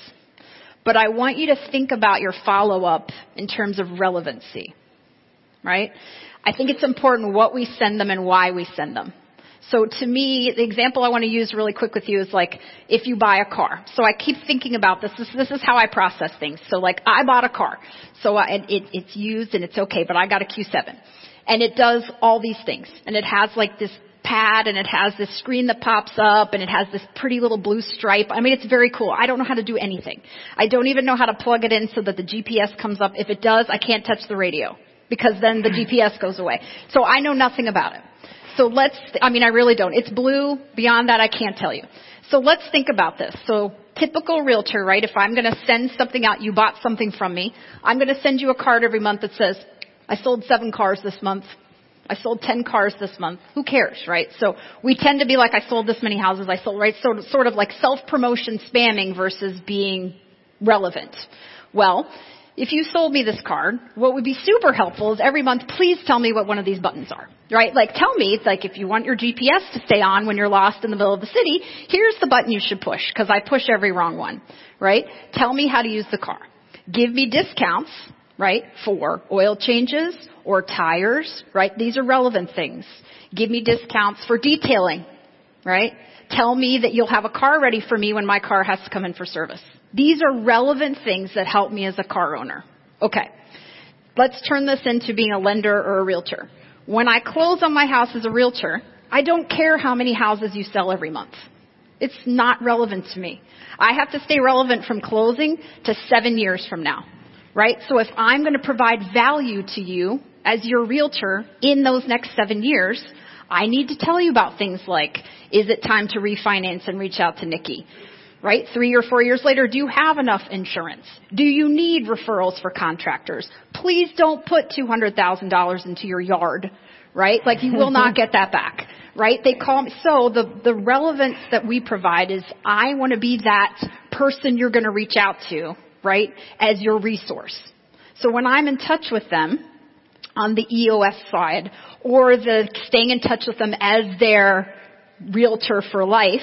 But I want you to think about your follow-up in terms of relevancy. Right? I think it's important what we send them and why we send them. So to me, the example I want to use really quick with you is like if you buy a car. So I keep thinking about this. This, this is how I process things. So like I bought a car. So I, it, it's used and it's okay, but I got a Q7. And it does all these things. And it has like this pad and it has this screen that pops up and it has this pretty little blue stripe. I mean, it's very cool. I don't know how to do anything. I don't even know how to plug it in so that the GPS comes up. If it does, I can't touch the radio because then the hmm. GPS goes away. So I know nothing about it. So let's, I mean, I really don't. It's blue. Beyond that, I can't tell you. So let's think about this. So typical realtor, right? If I'm going to send something out, you bought something from me. I'm going to send you a card every month that says, I sold seven cars this month. I sold 10 cars this month. Who cares, right? So we tend to be like, I sold this many houses, I sold, right? Sort of, sort of like self-promotion spamming versus being relevant. Well, if you sold me this card, what would be super helpful is every month, please tell me what one of these buttons are. Right? Like tell me, it's like if you want your GPS to stay on when you're lost in the middle of the city, here's the button you should push, because I push every wrong one. Right? Tell me how to use the car. Give me discounts, right, for oil changes or tires, right? These are relevant things. Give me discounts for detailing, right? Tell me that you'll have a car ready for me when my car has to come in for service. These are relevant things that help me as a car owner. Okay. Let's turn this into being a lender or a realtor. When I close on my house as a realtor, I don't care how many houses you sell every month. It's not relevant to me. I have to stay relevant from closing to seven years from now. Right? So if I'm going to provide value to you as your realtor in those next seven years, I need to tell you about things like, is it time to refinance and reach out to Nikki? right? Three or four years later, do you have enough insurance? Do you need referrals for contractors? Please don't put $200,000 into your yard, right? Like you will not *laughs* get that back, right? They call me, so the, the relevance that we provide is I want to be that person you're going to reach out to, right? As your resource. So when I'm in touch with them on the EOS side or the staying in touch with them as their realtor for life,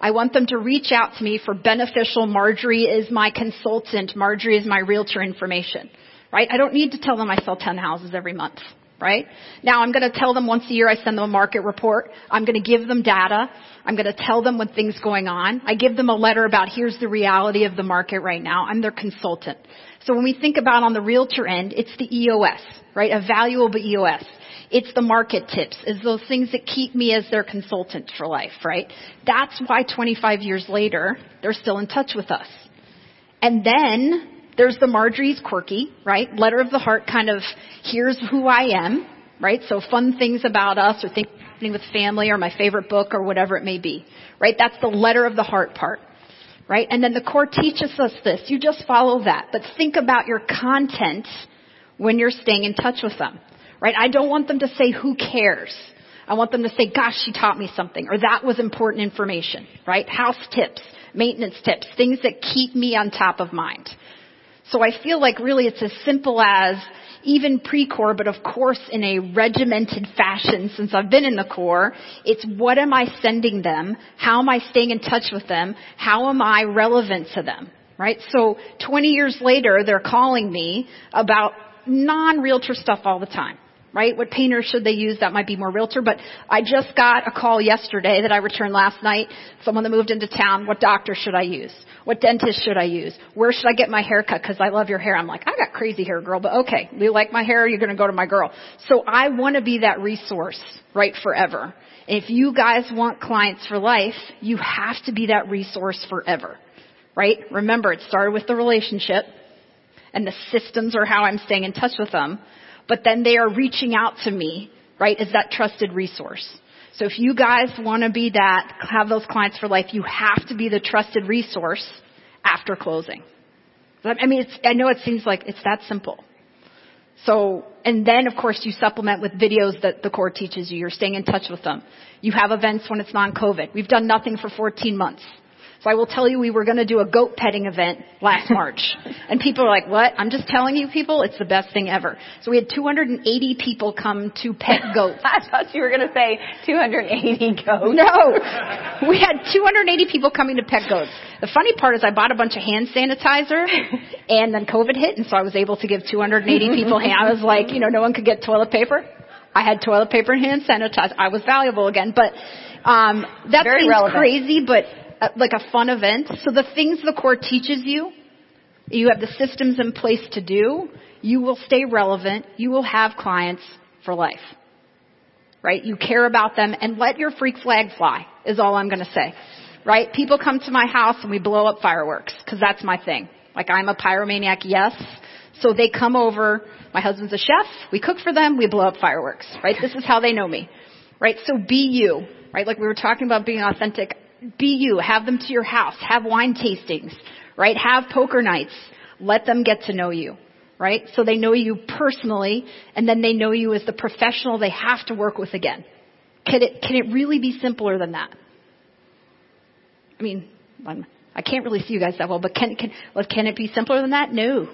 I want them to reach out to me for beneficial Marjorie is my consultant, Marjorie is my realtor information. Right? I don't need to tell them I sell 10 houses every month. Right? Now I'm going to tell them once a year I send them a market report. I'm going to give them data. I'm going to tell them when things going on. I give them a letter about here's the reality of the market right now. I'm their consultant. So when we think about on the realtor end, it's the EOS, right? A valuable EOS. It's the market tips. It's those things that keep me as their consultant for life, right? That's why 25 years later, they're still in touch with us. And then there's the Marjorie's quirky, right? Letter of the heart kind of, here's who I am, right? So fun things about us or things happening with family or my favorite book or whatever it may be, right? That's the letter of the heart part, right? And then the core teaches us this. You just follow that. But think about your content when you're staying in touch with them. Right? I don't want them to say, who cares? I want them to say, gosh, she taught me something, or that was important information, right? House tips, maintenance tips, things that keep me on top of mind. So I feel like really it's as simple as even pre-core, but of course in a regimented fashion since I've been in the core, it's what am I sending them? How am I staying in touch with them? How am I relevant to them? Right? So 20 years later, they're calling me about non-realtor stuff all the time right? What painter should they use? That might be more realtor. But I just got a call yesterday that I returned last night. Someone that moved into town. What doctor should I use? What dentist should I use? Where should I get my hair cut? Cause I love your hair. I'm like, I got crazy hair girl, but okay. You like my hair? You're going to go to my girl. So I want to be that resource, right? Forever. If you guys want clients for life, you have to be that resource forever. Right? Remember, it started with the relationship and the systems are how I'm staying in touch with them but then they are reaching out to me, right, as that trusted resource. So if you guys want to be that, have those clients for life, you have to be the trusted resource after closing. I mean, I know it seems like it's that simple. So, and then of course you supplement with videos that the core teaches you. You're staying in touch with them. You have events when it's non-COVID. We've done nothing for 14 months. So I will tell you we were going to do a goat petting event last *laughs* March. and people are like, what? I'm just telling you people, it's the best thing ever. So we had 280 people come to pet *laughs* goats. I thought you were going to say 280 goats. No. We had 280 people coming to pet goats. The funny part is I bought a bunch of hand sanitizer and then COVID hit and so I was able to give 280 people hand. I was like, you know, no one could get toilet paper. I had toilet paper and hand sanitizer. I was valuable again, but um, that Very seems relevant. crazy, but like a fun event. So the things the core teaches you, you have the systems in place to do, you will stay relevant, you will have clients for life. Right? You care about them and let your freak flag fly is all I'm gonna say. Right? People come to my house and we blow up fireworks because that's my thing. Like I'm a pyromaniac, yes. So they come over, my husband's a chef, we cook for them, we blow up fireworks. Right? This is how they know me. Right? So be you. Right? Like we were talking about being authentic be you. Have them to your house. Have wine tastings, right? Have poker nights. Let them get to know you, right? So they know you personally and then they know you as the professional they have to work with again. Can it, can it really be simpler than that? I mean, I'm, I can't really see you guys that well, but can, can, can it be simpler than that? No.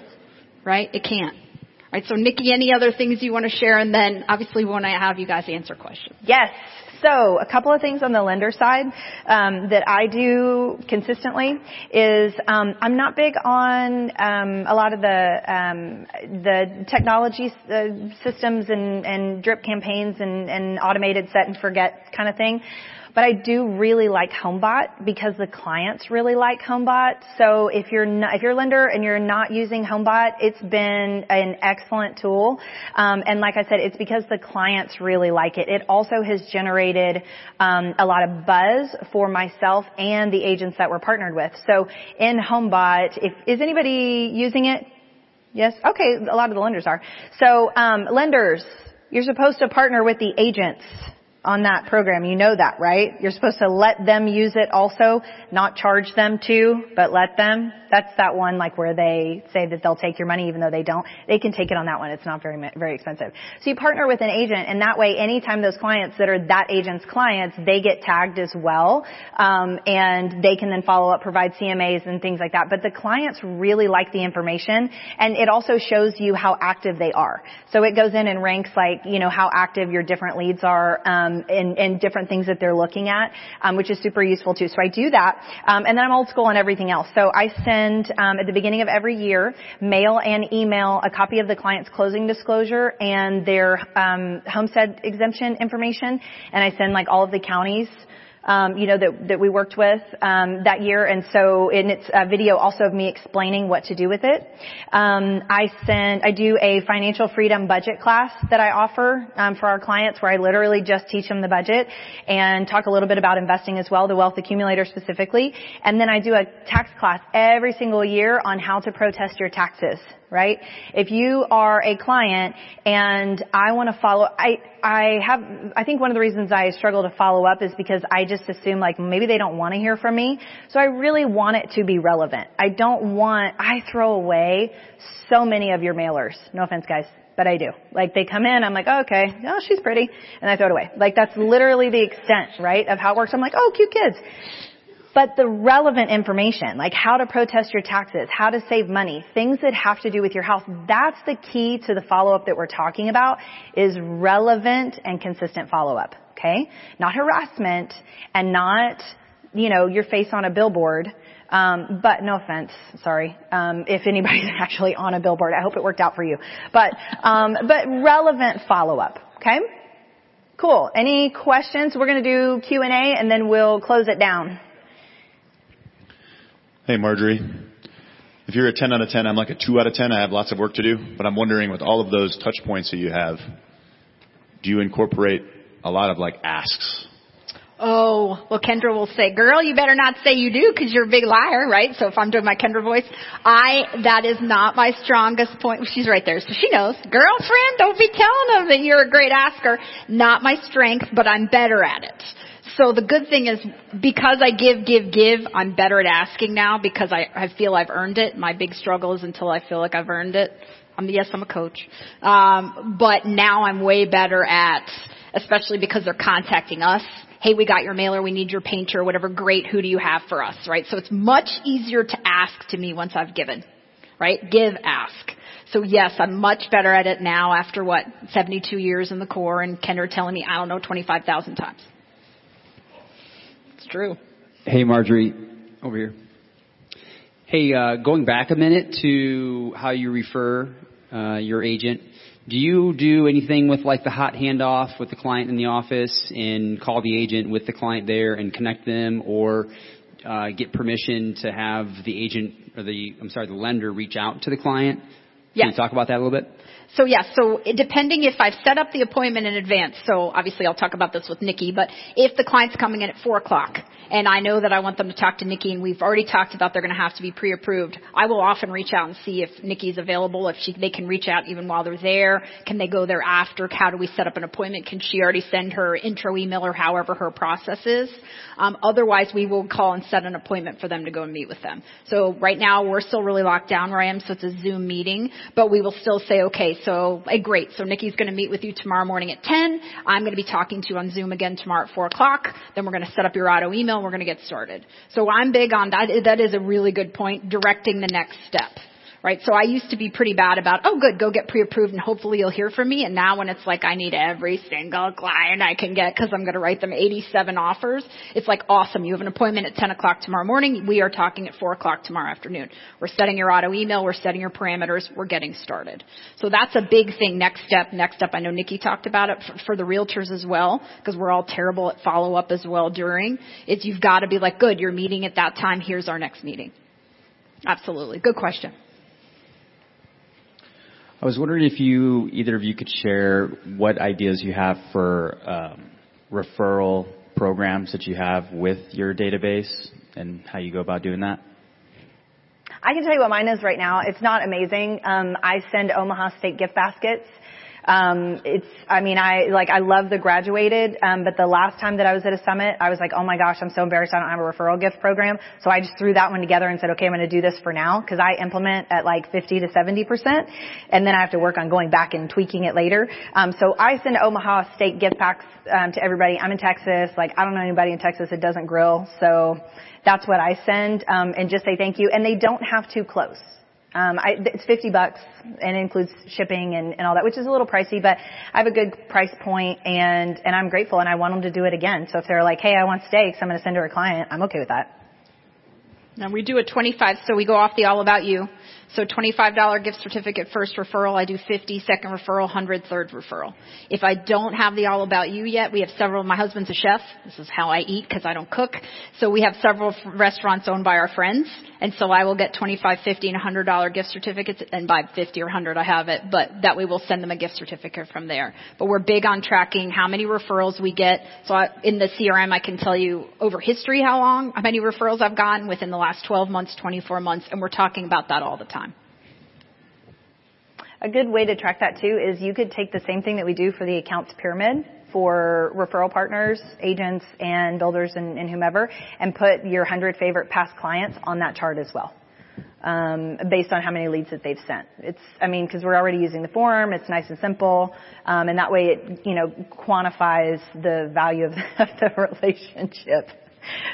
Right? It can't. Right, so Nikki, any other things you want to share? And then obviously we want to have you guys answer questions. Yes. So a couple of things on the lender side um, that I do consistently is um, I'm not big on um, a lot of the um, the technology uh, systems and, and drip campaigns and, and automated set and forget kind of thing. But I do really like HomeBot because the clients really like HomeBot. So if you're not, if you're a lender and you're not using HomeBot, it's been an excellent tool. Um, and like I said, it's because the clients really like it. It also has generated um, a lot of buzz for myself and the agents that we're partnered with. So in HomeBot, if is anybody using it? Yes. Okay. A lot of the lenders are. So um, lenders, you're supposed to partner with the agents on that program. You know that, right? You're supposed to let them use it also, not charge them to, but let them. That's that one like where they say that they'll take your money even though they don't. They can take it on that one. It's not very, very expensive. So you partner with an agent and that way anytime those clients that are that agent's clients, they get tagged as well. Um, and they can then follow up, provide CMAs and things like that. But the clients really like the information and it also shows you how active they are. So it goes in and ranks like, you know, how active your different leads are, um, and, and different things that they're looking at, um, which is super useful too. So I do that. Um, and then I'm old school on everything else. So I send send um, at the beginning of every year, mail and email a copy of the client's closing disclosure and their um, homestead exemption information, and I send like all of the counties um, you know, that, that we worked with um, that year. And so, and it's a video also of me explaining what to do with it. Um, I send, I do a financial freedom budget class that I offer um, for our clients, where I literally just teach them the budget and talk a little bit about investing as well, the wealth accumulator specifically. And then I do a tax class every single year on how to protest your taxes right? If you are a client and I want to follow, I, I have, I think one of the reasons I struggle to follow up is because I just assume like maybe they don't want to hear from me. So I really want it to be relevant. I don't want, I throw away so many of your mailers. No offense guys. But I do. Like they come in, I'm like, oh, okay, oh, she's pretty, and I throw it away. Like that's literally the extent, right, of how it works. I'm like, oh, cute kids. But the relevant information, like how to protest your taxes, how to save money, things that have to do with your health, that's the key to the follow-up that we're talking about is relevant and consistent follow-up. Okay? Not harassment and not, you know, your face on a billboard. Um, but no offense, sorry. Um, if anybody's *laughs* actually on a billboard, I hope it worked out for you. But um, but relevant follow up. Okay. Cool. Any questions? We're going to do Q and A, and then we'll close it down. Hey, Marjorie. If you're a 10 out of 10, I'm like a 2 out of 10. I have lots of work to do, but I'm wondering with all of those touch points that you have, do you incorporate a lot of like asks? Oh, well, Kendra will say, girl, you better not say you do because you're a big liar, right? So if I'm doing my Kendra voice, I, that is not my strongest point. She's right there, so she knows. Girlfriend, don't be telling them that you're a great asker. Not my strength, but I'm better at it. So the good thing is because I give, give, give, I'm better at asking now because I, I feel I've earned it. My big struggle is until I feel like I've earned it. I'm, yes, I'm a coach. Um, but now I'm way better at, especially because they're contacting us. Hey, we got your mailer. We need your painter, whatever. Great. Who do you have for us? Right? So it's much easier to ask to me once I've given. Right? Give, ask. So yes, I'm much better at it now after what, 72 years in the Core and Kendra telling me, I don't know, 25,000 times. It's true. Hey, Marjorie, over here. Hey, uh, going back a minute to how you refer uh, your agent, do you do anything with like the hot handoff with the client in the office and call the agent with the client there and connect them, or uh, get permission to have the agent or the I'm sorry the lender reach out to the client? Can yes. you talk about that a little bit? So yes, yeah, so depending if I've set up the appointment in advance, so obviously I'll talk about this with Nikki, but if the client's coming in at four o'clock and I know that I want them to talk to Nikki and we've already talked about they're going to have to be pre-approved, I will often reach out and see if Nikki's available, if she, they can reach out even while they're there. Can they go there after? How do we set up an appointment? Can she already send her intro email or however her process is? Um, otherwise, we will call and set an appointment for them to go and meet with them. So right now, we're still really locked down where I am, so it's a Zoom meeting, but we will still say, okay, so hey, great. So Nikki's going to meet with you tomorrow morning at 10. I'm going to be talking to you on Zoom again tomorrow at 4 o'clock. Then we're going to set up your auto email. We're going to get started. So I'm big on that. That is a really good point. Directing the next step right? So I used to be pretty bad about, oh good, go get pre-approved and hopefully you'll hear from me. And now when it's like I need every single client I can get because I'm going to write them 87 offers, it's like awesome. You have an appointment at 10 o'clock tomorrow morning. We are talking at 4 o'clock tomorrow afternoon. We're setting your auto email. We're setting your parameters. We're getting started. So that's a big thing. Next step, next step. I know Nikki talked about it for, for the realtors as well because we're all terrible at follow up as well during. It's you've got to be like, good, you're meeting at that time. Here's our next meeting. Absolutely. Good question. I was wondering if you, either of you could share what ideas you have for um, referral programs that you have with your database and how you go about doing that. I can tell you what mine is right now. It's not amazing. Um, I send Omaha Steaks gift baskets um, it's, I mean, I, like, I love the graduated, um, but the last time that I was at a summit, I was like, oh my gosh, I'm so embarrassed I don't have a referral gift program. So I just threw that one together and said, okay, I'm going to do this for now because I implement at like 50 to 70% and then I have to work on going back and tweaking it later. Um, so I send Omaha Steaks gift packs, um, to everybody. I'm in Texas. Like, I don't know anybody in Texas that doesn't grill. So that's what I send, um, and just say thank you. And they don't have to close. Um, I, it's 50 bucks and includes shipping and, and all that, which is a little pricey, but I have a good price point and, and I'm grateful and I want them to do it again. So if they're like, hey, I want steaks, I'm going to send her a client, I'm okay with that. Now we do a 25, so we go off the all about you. So $25 gift certificate first referral. I do 50 second referral, 100 third referral. If I don't have the all about you yet, we have several, my husband's a chef. This is how I eat because I don't cook. So we have several restaurants owned by our friends. And so I will get 25, 50 and $100 gift certificates and by 50 or 100 I have it, but that way we'll send them a gift certificate from there. But we're big on tracking how many referrals we get. So I, in the CRM I can tell you over history how long, how many referrals I've gotten within the last 12 months, 24 months, and we're talking about that all the time. A good way to track that too is you could take the same thing that we do for the accounts pyramid for referral partners, agents, and builders and, and whomever, and put your 100 favorite past clients on that chart as well. Um, based on how many leads that they've sent. It's, I mean, because we're already using the form, it's nice and simple, um, and that way it, you know, quantifies the value of the, *laughs* of the relationship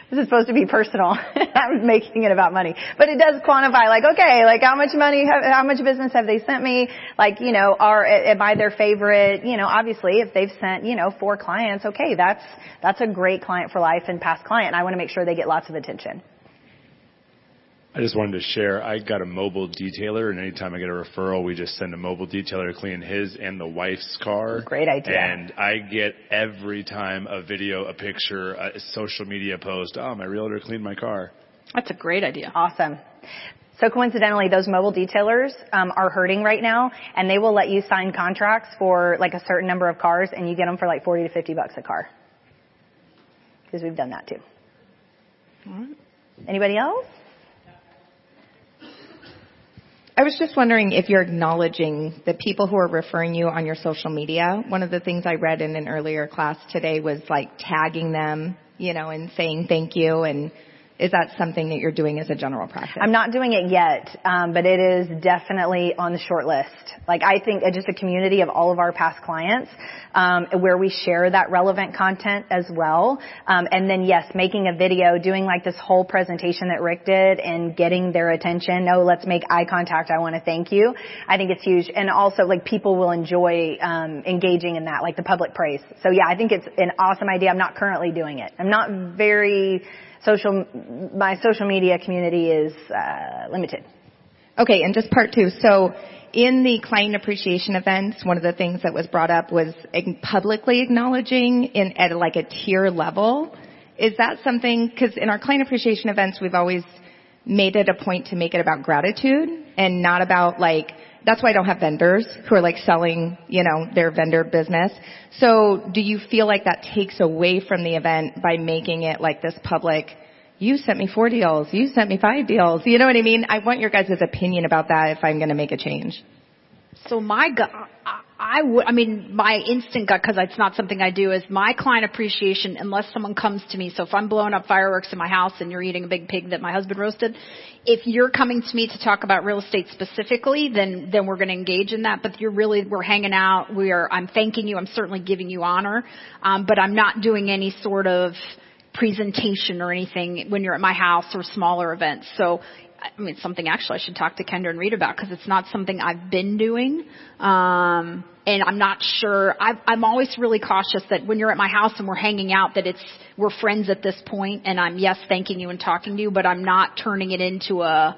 this is supposed to be personal. *laughs* I'm making it about money, but it does quantify like, okay, like how much money, how much business have they sent me? Like, you know, are, am I their favorite? You know, obviously if they've sent, you know, four clients, okay, that's, that's a great client for life and past client. I want to make sure they get lots of attention. I just wanted to share. I got a mobile detailer, and anytime I get a referral, we just send a mobile detailer to clean his and the wife's car. Great idea. And I get every time a video, a picture, a social media post. Oh, my realtor cleaned my car. That's a great idea. Awesome. So coincidentally, those mobile detailers um, are hurting right now, and they will let you sign contracts for like a certain number of cars, and you get them for like 40 to 50 bucks a car. Because we've done that too. Anybody else? I was just wondering if you're acknowledging the people who are referring you on your social media. One of the things I read in an earlier class today was like tagging them, you know, and saying thank you and is that something that you're doing as a general practice? I'm not doing it yet, um, but it is definitely on the short list. Like I think it's just a community of all of our past clients, um, where we share that relevant content as well. Um, and then yes, making a video, doing like this whole presentation that Rick did, and getting their attention. No, let's make eye contact. I want to thank you. I think it's huge, and also like people will enjoy um, engaging in that, like the public praise. So yeah, I think it's an awesome idea. I'm not currently doing it. I'm not very social, my social media community is uh, limited. Okay, and just part two. So in the client appreciation events, one of the things that was brought up was publicly acknowledging in at like a tier level. Is that something? Because in our client appreciation events, we've always made it a point to make it about gratitude and not about like that's why I don't have vendors who are like selling, you know, their vendor business. So do you feel like that takes away from the event by making it like this public, you sent me four deals, you sent me five deals, you know what I mean? I want your guys' opinion about that if I'm going to make a change. So my gut, I would, I mean, my instant gut, because it's not something I do, is my client appreciation, unless someone comes to me. So if I'm blowing up fireworks in my house and you're eating a big pig that my husband roasted, if you're coming to me to talk about real estate specifically, then, then we're going to engage in that. But you're really, we're hanging out. We are, I'm thanking you. I'm certainly giving you honor. Um, but I'm not doing any sort of, presentation or anything when you're at my house or smaller events. So I mean, something actually I should talk to Kendra and read about because it's not something I've been doing. Um, and I'm not sure. i I'm always really cautious that when you're at my house and we're hanging out, that it's we're friends at this point, and I'm yes thanking you and talking to you, but I'm not turning it into a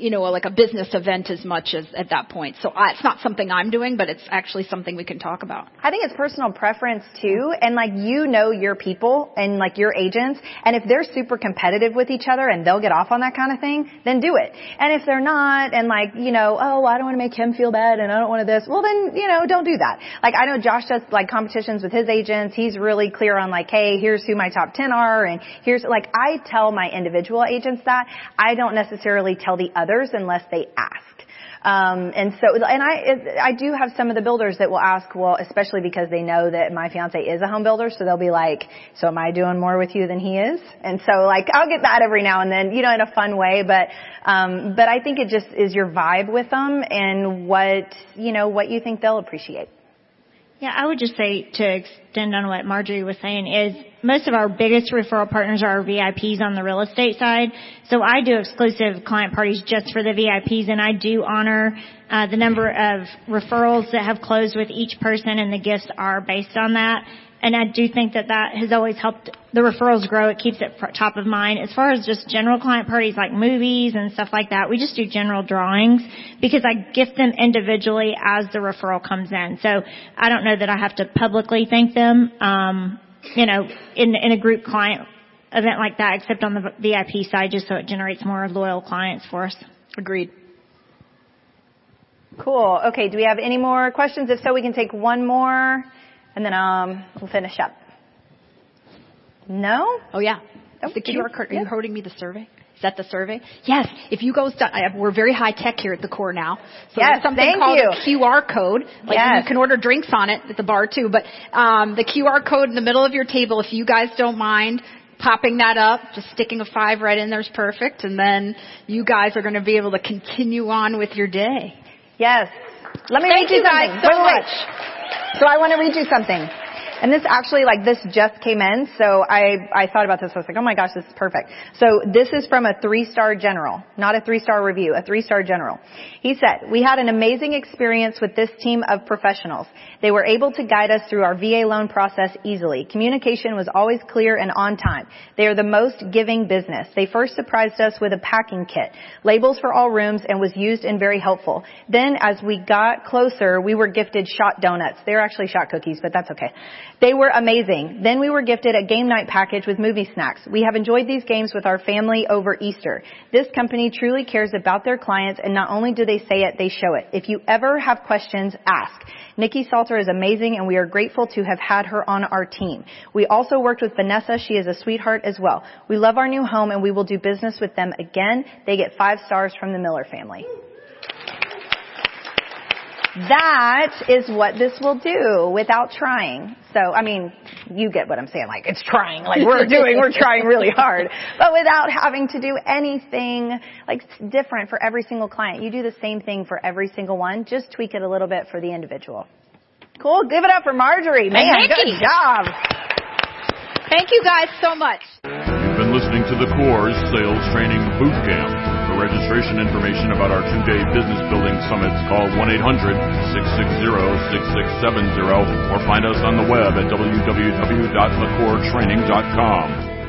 you know, like a business event as much as at that point. So I, it's not something I'm doing, but it's actually something we can talk about. I think it's personal preference too, and like you know your people and like your agents, and if they're super competitive with each other and they'll get off on that kind of thing, then do it. And if they're not, and like you know, oh, I don't want to make him feel bad, and I don't want to this, well then you know, don't do that. Like I know Josh does like competitions with his agents. He's really clear on like, hey, here's who my top ten are, and here's like I tell my individual agents that. I don't necessarily tell the other others unless they ask. Um, and so, and I, I do have some of the builders that will ask, well, especially because they know that my fiance is a home builder, so they'll be like, so am I doing more with you than he is? And so like, I'll get that every now and then, you know, in a fun way, but, um, but I think it just is your vibe with them and what, you know, what you think they'll appreciate. Yeah, I would just say to extend on what Marjorie was saying is most of our biggest referral partners are our VIPs on the real estate side. So I do exclusive client parties just for the VIPs and I do honor uh, the number of referrals that have closed with each person and the gifts are based on that and I do think that that has always helped the referrals grow. It keeps it top of mind. As far as just general client parties like movies and stuff like that, we just do general drawings because I gift them individually as the referral comes in. So I don't know that I have to publicly thank them, um, you know, in in a group client event like that, except on the VIP side, just so it generates more loyal clients for us. Agreed. Cool. Okay. Do we have any more questions? If so, we can take one more and then um, we'll finish up. No? Oh yeah. Oh, the QR code. Are you holding me the survey? Is that the survey? Yes. If you go, st- we're very high tech here at the core now. So yes, there's something thank called you. a QR code. Like yes. you can order drinks on it at the bar too. But um, the QR code in the middle of your table, if you guys don't mind popping that up, just sticking a five right in there is perfect, and then you guys are going to be able to continue on with your day. Yes. Let me Thank read you guys something. so wait, wait, much. Wait. So I want to read you something. And this actually, like, this just came in, so I, I thought about this. I was like, oh my gosh, this is perfect. So this is from a three-star general, not a three-star review, a three-star general. He said, we had an amazing experience with this team of professionals. They were able to guide us through our VA loan process easily. Communication was always clear and on time. They are the most giving business. They first surprised us with a packing kit, labels for all rooms, and was used and very helpful. Then as we got closer, we were gifted shot donuts. They're actually shot cookies, but that's okay. They were amazing. Then we were gifted a game night package with movie snacks. We have enjoyed these games with our family over Easter. This company truly cares about their clients and not only do they say it, they show it. If you ever have questions, ask. Nikki Salter is amazing and we are grateful to have had her on our team. We also worked with Vanessa. She is a sweetheart as well. We love our new home and we will do business with them again. They get five stars from the Miller family. That is what this will do without trying. So, I mean, you get what I'm saying. Like, it's trying. Like, we're *laughs* doing, we're trying really hard. But without having to do anything, like, different for every single client. You do the same thing for every single one. Just tweak it a little bit for the individual. Cool. Give it up for Marjorie. Man, Nikki. good job. Thank you guys so much. You've been listening to the Core's Sales Training Boot Camp. Registration information about our two-day business building summits, call 1-800-660-6670 or find us on the web at www.thecoretraining.com.